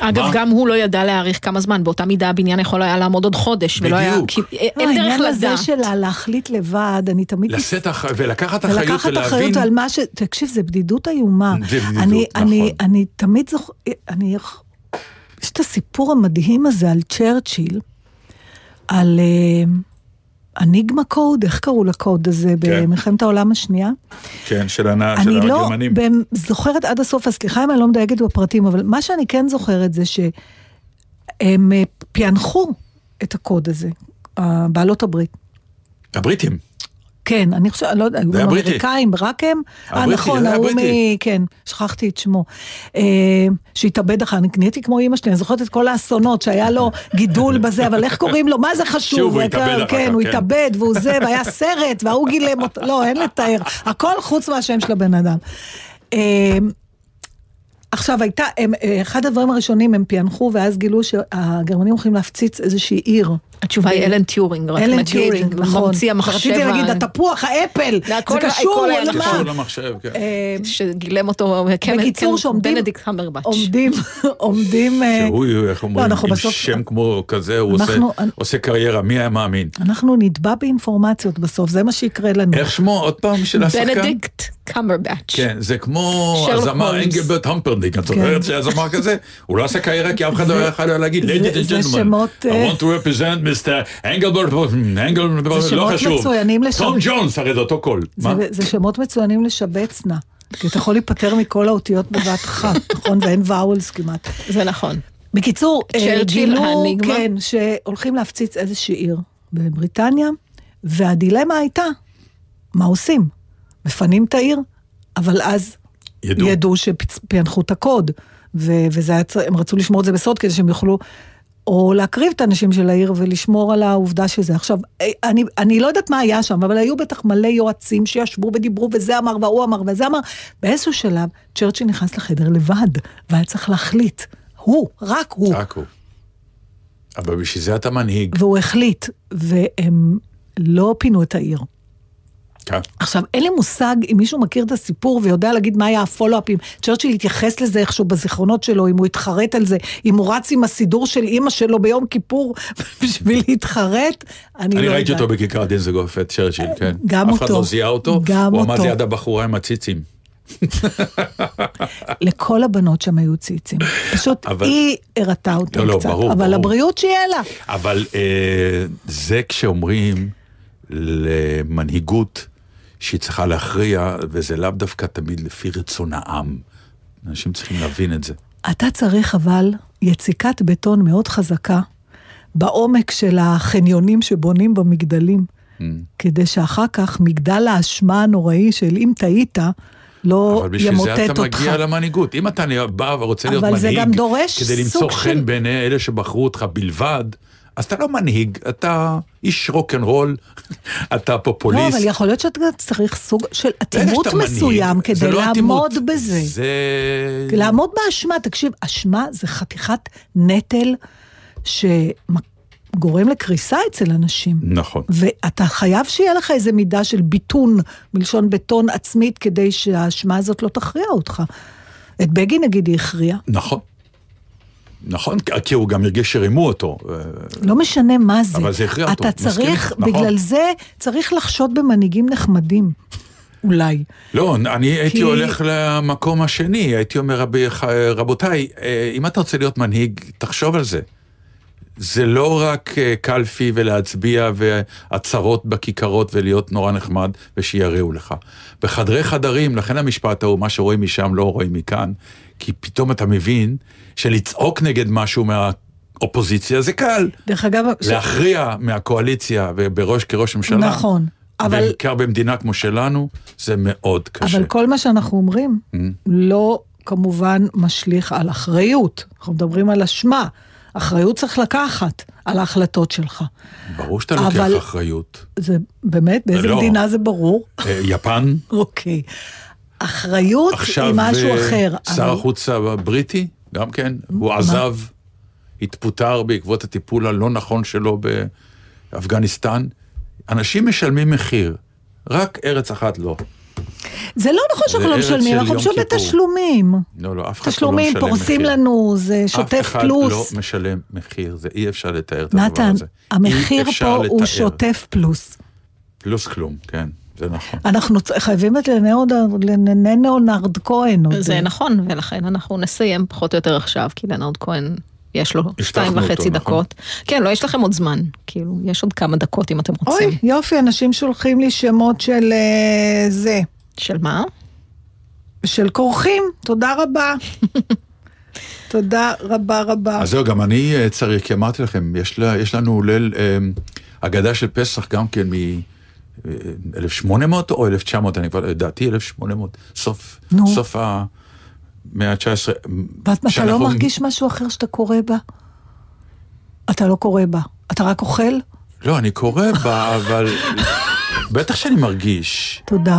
[SPEAKER 5] אגב,
[SPEAKER 3] מה?
[SPEAKER 5] גם הוא לא ידע להעריך כמה זמן, באותה מידה הבניין יכול היה לעמוד עוד חודש, ולא היה...
[SPEAKER 3] בדיוק.
[SPEAKER 5] כי
[SPEAKER 4] לא,
[SPEAKER 5] אין דרך
[SPEAKER 4] העניין הזה
[SPEAKER 5] לדעת.
[SPEAKER 4] של להחליט לבד, אני תמיד...
[SPEAKER 3] לשאת אח... ולקחת אחריות
[SPEAKER 4] ולקחת
[SPEAKER 3] ולהבין...
[SPEAKER 4] אחריות על מה ש... תקשיב, זה בדידות איומה.
[SPEAKER 3] זה בדידות,
[SPEAKER 4] אני,
[SPEAKER 3] נכון.
[SPEAKER 4] אני, אני תמיד זוכר... אני... יש את הסיפור המדהים הזה על צ'רצ'יל, על אה, הניגמה קוד, איך קראו לקוד הזה במלחמת העולם השנייה?
[SPEAKER 3] כן, של, הנ...
[SPEAKER 4] אני
[SPEAKER 3] של
[SPEAKER 4] לא
[SPEAKER 3] הגרמנים.
[SPEAKER 4] במ- זוכרת עד הסוף, אז סליחה אם אני לא מדייקת בפרטים, אבל מה שאני כן זוכרת זה שהם אה, פענחו את הקוד הזה, בעלות הברית.
[SPEAKER 3] הבריטים.
[SPEAKER 4] כן, אני חושבת, לא יודע, היו גם. אמריקאים, רק הם? אה, נכון, ההוא מ... כן, שכחתי את שמו. אה, שהתאבד אחר, אני נהייתי כמו אימא שלי, אני זוכרת את כל האסונות שהיה לו גידול בזה, אבל איך קוראים לו, מה זה חשוב?
[SPEAKER 3] שוב, הוא התאבד אחר
[SPEAKER 4] כן,
[SPEAKER 3] כך,
[SPEAKER 4] הוא
[SPEAKER 3] כן.
[SPEAKER 4] התאבד, והוא זה, והיה סרט, וההוא גילם אותו, לא, אין לתאר. הכל חוץ מהשם של הבן אדם. אה, עכשיו הייתה, הם, אה, אחד הדברים הראשונים הם פענחו ואז גילו שהגרמנים הולכים להפציץ איזושהי עיר.
[SPEAKER 5] התשובה היא אלן טיורינג, רק
[SPEAKER 4] אלן
[SPEAKER 5] נגיד,
[SPEAKER 4] טיורינג, נכון.
[SPEAKER 5] ממציא המחשב.
[SPEAKER 4] רציתי להגיד,
[SPEAKER 5] ה-
[SPEAKER 4] התפוח, ה Apple,
[SPEAKER 5] זה הכל-
[SPEAKER 4] זה קשור,
[SPEAKER 5] היה?
[SPEAKER 3] קשור למחשב, כן.
[SPEAKER 4] אה,
[SPEAKER 5] שגילם אותו, כן,
[SPEAKER 4] בקיצור,
[SPEAKER 5] כן,
[SPEAKER 4] שעומדים-
[SPEAKER 5] בנדיקט קמברבץ'.
[SPEAKER 4] עומדים, עומדים, אה,
[SPEAKER 3] שהוא, איך אומרים,
[SPEAKER 4] אנחנו
[SPEAKER 3] עם
[SPEAKER 4] בסוף-
[SPEAKER 3] שם כמו כזה, הוא עושה- קריירה, מי היה מאמין?
[SPEAKER 4] אנחנו נטבע באינפורמציות בסוף, זה מה שיקרה לנו.
[SPEAKER 3] איך שמו עוד פעם של השחקן?
[SPEAKER 5] בנדיקט קמברבץ'.
[SPEAKER 3] כן, זה כמו הזמר. אנגלברט המפרדינק, את
[SPEAKER 4] כן.
[SPEAKER 3] זוכרת שהיה זמר כזה? הוא לא עשה קריירה כי אף אחד לא היה יכול להגיד,
[SPEAKER 4] זה-
[SPEAKER 3] ladies and gentlemen,
[SPEAKER 4] שמות,
[SPEAKER 3] I
[SPEAKER 4] אה,
[SPEAKER 3] want to represent Mr. אנגלברט, אנגלברט,
[SPEAKER 4] זה
[SPEAKER 3] לא
[SPEAKER 4] שמות
[SPEAKER 3] חשוב.
[SPEAKER 4] מצוינים לשם.
[SPEAKER 3] תום ג'ונס, הרי זה אותו קול.
[SPEAKER 4] זה? זה שמות מצוינים לשבץ נא. כי אתה יכול להיפטר מכל האותיות בבת אחת, נכון? ואין ואולס כמעט.
[SPEAKER 5] זה נכון.
[SPEAKER 4] בקיצור, אה, גילו. כן, שהולכים להפציץ איזושהי עיר בבריטניה, והדילמה הייתה, מה עושים? מפנים את העיר, אבל אז
[SPEAKER 3] ידעו.
[SPEAKER 4] ידעו שפענחו את הקוד, ו- וזה היה, הם רצו לשמור את זה בסוד כדי שהם יוכלו... או להקריב את האנשים של העיר ולשמור על העובדה שזה. עכשיו, אני, אני לא יודעת מה היה שם, אבל היו בטח מלא יועצים שישבו ודיברו, וזה אמר, והוא אמר, וזה אמר. באיזשהו שלב, צ'רצ'יל נכנס לחדר לבד, והיה צריך להחליט. הוא, רק הוא.
[SPEAKER 3] רק הוא. אבל בשביל זה אתה מנהיג.
[SPEAKER 4] והוא החליט, והם לא פינו את העיר.
[SPEAKER 3] כן.
[SPEAKER 4] עכשיו, אין לי מושג אם מישהו מכיר את הסיפור ויודע להגיד מה היה הפולו-אפים. צ'רצ'יל התייחס לזה איכשהו בזיכרונות שלו, אם הוא התחרט על זה, אם הוא רץ עם הסידור של אימא שלו ביום כיפור בשביל להתחרט, אני לא
[SPEAKER 3] אני
[SPEAKER 4] יודעת.
[SPEAKER 3] ראיתי אותו בכיכר דיזנגוף, את צ'רצ'יל, כן.
[SPEAKER 4] גם
[SPEAKER 3] אף אחד
[SPEAKER 4] אותו.
[SPEAKER 3] לא זיהה אותו,
[SPEAKER 4] גם
[SPEAKER 3] הוא עמד
[SPEAKER 4] אותו.
[SPEAKER 3] ליד הבחורה עם הציצים.
[SPEAKER 4] לכל הבנות שם היו ציצים. פשוט
[SPEAKER 3] אבל-
[SPEAKER 4] היא הראתה אותם
[SPEAKER 3] לא, לא,
[SPEAKER 4] קצת.
[SPEAKER 3] ברור,
[SPEAKER 4] אבל
[SPEAKER 3] ברור.
[SPEAKER 4] הבריאות שיהיה לה.
[SPEAKER 3] אבל אה, זה כשאומרים למנהיגות שהיא צריכה להכריע, וזה לאו דווקא תמיד לפי רצון העם. אנשים צריכים להבין את זה.
[SPEAKER 4] אתה צריך אבל יציקת בטון מאוד חזקה בעומק של החניונים שבונים במגדלים,
[SPEAKER 3] Mm.
[SPEAKER 4] כדי שאחר כך מגדל האשמה הנוראי של אם טעית, לא
[SPEAKER 3] אבל בשביל זה
[SPEAKER 4] ימוטט
[SPEAKER 3] אתה
[SPEAKER 4] אותך.
[SPEAKER 3] מגיע למנהיגות. אם אתה בא ורוצה להיות מנהיג, כדי למצוא חן
[SPEAKER 4] של-
[SPEAKER 3] בעיני אלה שבחרו אותך בלבד, אז אתה לא מנהיג, אתה איש רוקנרול, אתה
[SPEAKER 4] לא,
[SPEAKER 3] פופוליסט.
[SPEAKER 4] אבל יכול להיות שאתה צריך סוג של אטימות
[SPEAKER 3] מנהיג.
[SPEAKER 4] מסוים
[SPEAKER 3] זה
[SPEAKER 4] כדי
[SPEAKER 3] לא
[SPEAKER 4] לעמוד
[SPEAKER 3] אטימות,
[SPEAKER 4] בזה.
[SPEAKER 3] זה...
[SPEAKER 4] לעמוד באשמה, תקשיב, אשמה זה חתיכת נטל שגורם לקריסה אצל אנשים.
[SPEAKER 3] נכון.
[SPEAKER 4] ואתה חייב שיהיה לך איזה מידה של ביטון, מלשון בטון עצמית, כדי שהאשמה הזאת לא תכריע אותך. את בגין נגיד היא הכריעה.
[SPEAKER 3] נכון. נכון, כי הוא גם הרגיש שרימו אותו.
[SPEAKER 4] לא משנה מה זה.
[SPEAKER 3] אבל זה הכריע אותו,
[SPEAKER 4] אתה
[SPEAKER 3] מסכים
[SPEAKER 4] צריך,
[SPEAKER 3] איתך, נכון.
[SPEAKER 4] בגלל זה צריך לחשוד במנהיגים נחמדים. אולי.
[SPEAKER 3] לא, אני הייתי
[SPEAKER 4] כי-
[SPEAKER 3] הולך למקום השני, הייתי אומר, רבי, רבותיי, אה, אם אתה רוצה להיות מנהיג, תחשוב על זה. זה לא רק אה, קלפי ולהצביע והצהרות בכיכרות ולהיות נורא נחמד ושיראו לך. בחדרי חדרים, לכן המשפט ההוא, מה שרואים משם לא רואים מכאן, כי פתאום אתה מבין שלצעוק נגד משהו מהאופוזיציה זה קל.
[SPEAKER 4] דרך אגב, ש-
[SPEAKER 3] להכריע מהקואליציה ובראש כראש ממשלה.
[SPEAKER 4] נכון, אבל-
[SPEAKER 3] בעיקר במדינה כמו שלנו, זה מאוד קשה.
[SPEAKER 4] אבל כל מה שאנחנו אומרים
[SPEAKER 3] Mm.
[SPEAKER 4] לא כמובן משליך על אחריות. אנחנו מדברים על אשמה. אחריות צריך לקחת על ההחלטות שלך.
[SPEAKER 3] ברור שאתה לוקח
[SPEAKER 4] אבל-
[SPEAKER 3] אחריות.
[SPEAKER 4] זה באמת, באיזה
[SPEAKER 3] לא.
[SPEAKER 4] מדינה זה ברור?
[SPEAKER 3] אה, יפן,
[SPEAKER 4] אוקיי. אחריות
[SPEAKER 3] עכשיו
[SPEAKER 4] היא משהו
[SPEAKER 3] אה,
[SPEAKER 4] אחר.
[SPEAKER 3] שר
[SPEAKER 4] אבל-
[SPEAKER 3] החוץ הבריטי, גם כן, הוא עזב, התפוטר בעקבות הטיפול הלא נכון שלו באפגניסטן. אנשים משלמים מחיר, רק ארץ אחת לא.
[SPEAKER 4] זה לא נכון שאנחנו לא משלמים,
[SPEAKER 3] של
[SPEAKER 4] אנחנו פשוט. בתשלומים.
[SPEAKER 3] לא, לא, אף אחד לא
[SPEAKER 4] תשלומים,
[SPEAKER 3] משלם
[SPEAKER 4] פורסים
[SPEAKER 3] מחיר.
[SPEAKER 4] לנו, זה שוטף
[SPEAKER 3] אף אחד
[SPEAKER 4] פלוס.
[SPEAKER 3] לא משלם מחיר, זה אי אפשר לתאר את הדבר
[SPEAKER 4] נתן,
[SPEAKER 3] הזה.
[SPEAKER 4] המחיר
[SPEAKER 3] אי
[SPEAKER 4] פה הוא. שוטף פלוס.
[SPEAKER 3] פלוס כלום, כן, זה נכון.
[SPEAKER 4] אנחנו חייבים את לנאונרד כהן.
[SPEAKER 5] זה נכון, ולכן אנחנו נסיים פחות או יותר עכשיו, כי לנרד כהן, יש לו שתיים
[SPEAKER 3] אותו,
[SPEAKER 5] וחצי
[SPEAKER 3] נכון?
[SPEAKER 5] דקות. כן, לא, יש לכם עוד זמן, כאילו, יש עוד כמה דקות אם אתם רוצים.
[SPEAKER 4] אוי, יופי, אנשים שולחים לי שמות של אה, זה,
[SPEAKER 5] של מה?
[SPEAKER 4] של כורכים, תודה רבה. תודה רבה רבה.
[SPEAKER 3] אז זהו, גם אני אה, צריך, כי אמרתי לכם, יש, לה, יש לנו ליל אה, הגדה של פסח גם כן מ-1800 או 1900, אני כבר, לדעתי 1800, סוף,
[SPEAKER 4] נו.
[SPEAKER 3] סוף המאה ה-19.
[SPEAKER 4] ואתה לא מרגיש משהו אחר שאתה קורא בה? אתה לא קורא בה, אתה רק אוכל?
[SPEAKER 3] לא, אני קורא בה, אבל בטח שאני מרגיש.
[SPEAKER 4] תודה.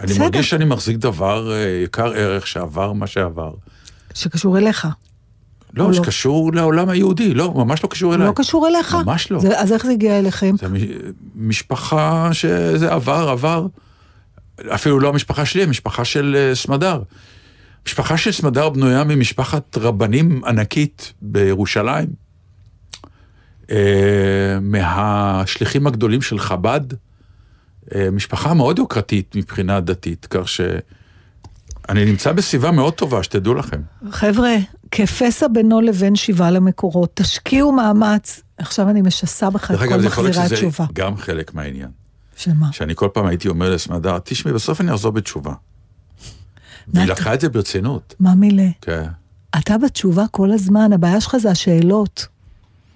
[SPEAKER 3] אני
[SPEAKER 4] בסדר.
[SPEAKER 3] מרגיש שאני מחזיק דבר אה, יקר ערך שעבר מה שעבר.
[SPEAKER 4] שקשור אליך.
[SPEAKER 3] לא,
[SPEAKER 4] או לא?
[SPEAKER 3] שקשור לעולם היהודי, לא, ממש לא קשור
[SPEAKER 4] הוא
[SPEAKER 3] אליי.
[SPEAKER 4] לא קשור אליך?
[SPEAKER 3] ממש לא.
[SPEAKER 4] זה, אז איך זה הגיע אליכם?
[SPEAKER 3] זה מש- משפחה שזה עבר, עבר. אפילו לא המשפחה שלי, המשפחה של אה, סמדר. משפחה של סמדר בנויה ממשפחת רבנים ענקית בירושלים. אה, מהשליחים הגדולים של חב"ד. אה, משפחה מאוד יוקרתית מבחינה דתית, כך שאני נמצא בסביבה מאוד טובה, שתדעו לכם.
[SPEAKER 4] חבר'ה, כפסע בינו לבין שיבה למקורות, תשקיעו מאמץ. עכשיו אני משסה בך את כל מחזירי התשובה.
[SPEAKER 3] גם חלק מהעניין.
[SPEAKER 4] שמה?
[SPEAKER 3] שאני כל פעם הייתי אומר לסמדר, תשמעי, בסוף אני אחזור בתשובה. והיא לקחה את זה ברצינות.
[SPEAKER 4] מה מילה?
[SPEAKER 3] כן.
[SPEAKER 4] אתה בתשובה כל הזמן, הבעיה שלך זה השאלות.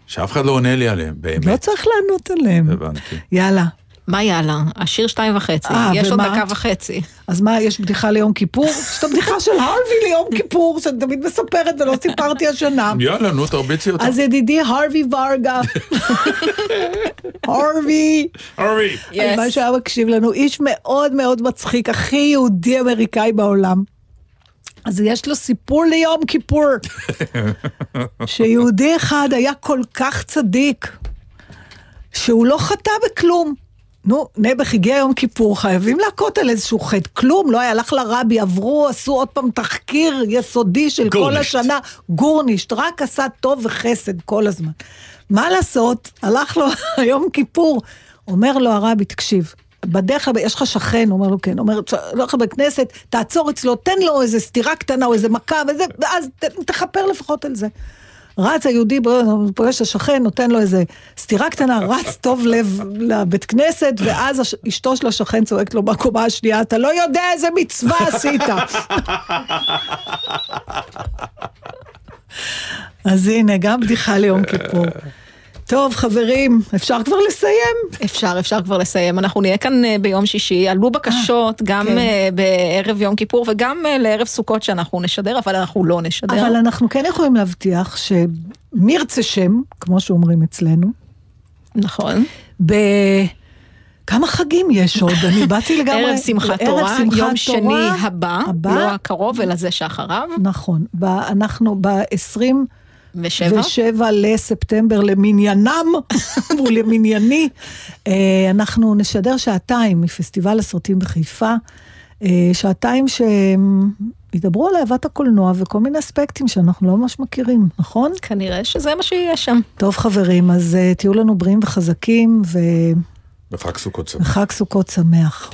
[SPEAKER 3] שאף אחד לא עונה לי עליהם, באמת.
[SPEAKER 4] לא צריך לענות עליהם.
[SPEAKER 3] הבנתי.
[SPEAKER 4] יאללה.
[SPEAKER 5] מה יאללה? השיר שתיים וחצי.
[SPEAKER 4] אה,
[SPEAKER 5] יש עוד
[SPEAKER 4] ומה?
[SPEAKER 5] דקה וחצי.
[SPEAKER 4] אז מה, יש בדיחה ליום כיפור? יש את הבדיחה של הרווי ליום כיפור, שאני תמיד מספרת ולא סיפרתי השנה.
[SPEAKER 3] יאללה, נו, תרביצי אותה.
[SPEAKER 4] אז ידידי הרווי ורגה, הרווי,
[SPEAKER 3] אורי.
[SPEAKER 4] הלוואי שהיה מקשיב לנו, איש מאוד מאוד מצחיק, הכי יהודי אמריקאי בעולם. אז יש לו סיפור ליום כיפור, שיהודי אחד היה כל כך צדיק, שהוא לא חטא בכלום. נו, נעבך הגיע יום כיפור, חייבים להכות על איזשהו חטא. כלום, לא היה, הלך לרבי, עברו, עשו עוד פעם תחקיר יסודי של כל
[SPEAKER 3] גורנישט.
[SPEAKER 4] השנה. גורנישט, רק עשה טוב וחסד כל הזמן. מה לעשות, הלך לו יום כיפור, אומר לו הרבי, תקשיב, בדרך כלל, יש לך שכן, הוא אומר לו כן, אומר, הולך לבית כנסת, תעצור אצלו, תן לו איזה סטירה קטנה או איזה מכה וזה, ואז תכפר לפחות על זה. רץ היהודי, פוגש את השכן, נותן לו איזה סטירה קטנה, רץ טוב לב לבית כנסת, ואז אשתו של השכן צועקת לו בקומה השנייה, אתה לא יודע איזה מצווה עשית. אז הנה, גם בדיחה ליום כיפור. טוב, חברים, אפשר כבר לסיים?
[SPEAKER 5] אפשר, אפשר כבר לסיים. אנחנו נהיה כאן אה, ביום שישי. עלו בקשות גם
[SPEAKER 4] כן.
[SPEAKER 5] אה, בערב יום כיפור וגם אה, לערב סוכות שאנחנו נשדר, אבל אנחנו לא נשדר.
[SPEAKER 4] אבל אנחנו כן יכולים להבטיח שמי ירצה שם, כמו שאומרים אצלנו,
[SPEAKER 5] נכון.
[SPEAKER 4] ב... כמה חגים יש עוד? אני באתי לגמרי...
[SPEAKER 5] ערב שמחת
[SPEAKER 4] ערב
[SPEAKER 5] תורה,
[SPEAKER 4] שמחת
[SPEAKER 5] יום שני
[SPEAKER 4] תורה,
[SPEAKER 5] הבא,
[SPEAKER 4] הבא.
[SPEAKER 5] לא הקרוב, אלא זה שאחריו,
[SPEAKER 4] נכון, אנחנו ב-27
[SPEAKER 5] ושבע.
[SPEAKER 4] לספטמבר למניינם, ולמנייני, אה, אנחנו נשדר שעתיים מפסטיבל הסרטים בחיפה, אה, שעתיים שידברו על אהבת הקולנוע וכל מיני אספקטים שאנחנו לא ממש מכירים, נכון?
[SPEAKER 5] כנראה שזה מה שיהיה שם.
[SPEAKER 4] טוב חברים, אז אה, תהיו לנו בריאים וחזקים,
[SPEAKER 3] בחג סוכות שמח.
[SPEAKER 4] וחג סוכות שמח.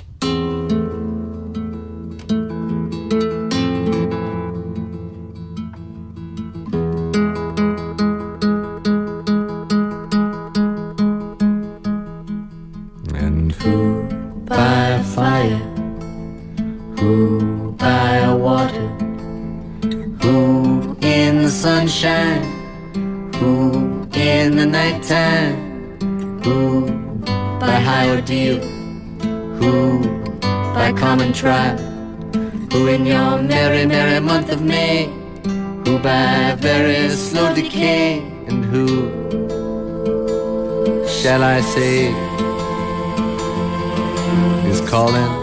[SPEAKER 7] I say? is calling.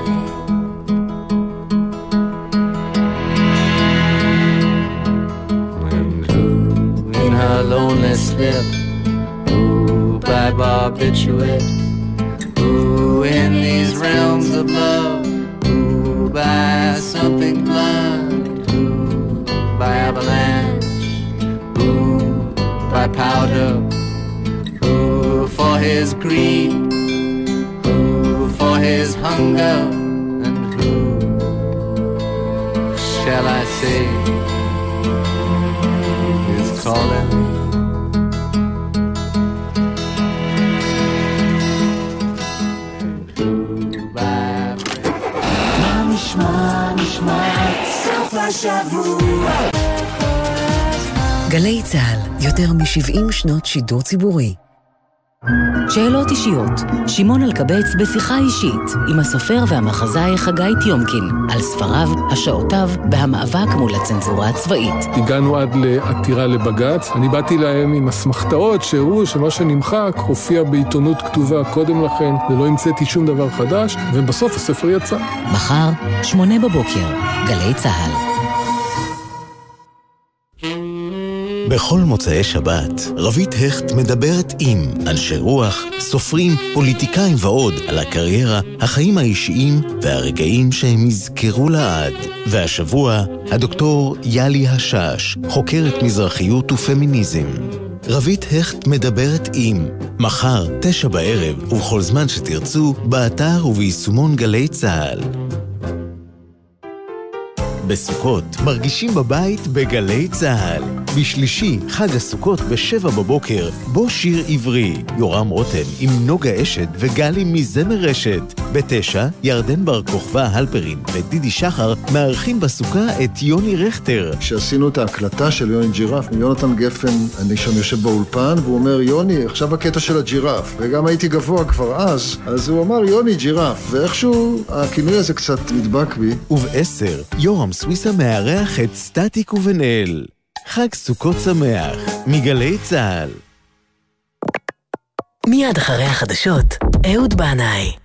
[SPEAKER 1] גלי צה"ל, יותר מ-70 שנות שידור ציבורי. שאלות אישיות, שמעון אלקבץ בשיחה אישית עם הסופר והמחזאי חגי טיומקין על ספריו, השעותיו והמאבק מול הצנזורה הצבאית.
[SPEAKER 8] הגענו עד לעתירה לבג"ץ. אני באתי להם עם אסמכתאות שהראו שמה שנמחק הופיע בעיתונות כתובה קודם לכן, ולא המצאתי שום דבר חדש, ובסוף הספר יצא.
[SPEAKER 1] מחר, שמונה בבוקר, גלי צה"ל.
[SPEAKER 9] בכל מוצאי שבת, רבית הכט מדברת עם אנשי רוח, סופרים, פוליטיקאים ועוד על הקריירה, החיים האישיים והרגעים שהם יזכרו לעד. והשבוע, הדוקטור יאלי השש, חוקרת מזרחיות ופמיניזם. רבית הכט מדברת עם, מחר, תשע בערב, ובכל זמן שתרצו, באתר וביישומון גלי צה"ל. בסוכות מרגישים בבית בגלי צה"ל. בשלישי, חג הסוכות בשבע בבוקר, בו שיר עברי. יורם רותם עם נוגה אשת וגלי מזמר רשת. בתשע, ירדן בר כוכבא הלפרין ודידי שחר מארחים בסוכה את יוני רכטר.
[SPEAKER 10] כשעשינו את ההקלטה של יוני ג'ירף, יונתן גפן, אני שם יושב באולפן, והוא אומר, יוני, עכשיו הקטע של הג'ירף. וגם הייתי גבוה כבר אז, אז הוא אמר, יוני ג'ירף, ואיכשהו הכינוי הזה קצת נדבק בי.
[SPEAKER 9] ובעשר, יורם סוויסה מארח את סטטיק ובן אל. חג סוכות שמח, מגלי צה"ל.
[SPEAKER 1] מיד אחרי החדשות, אהוד בנאי.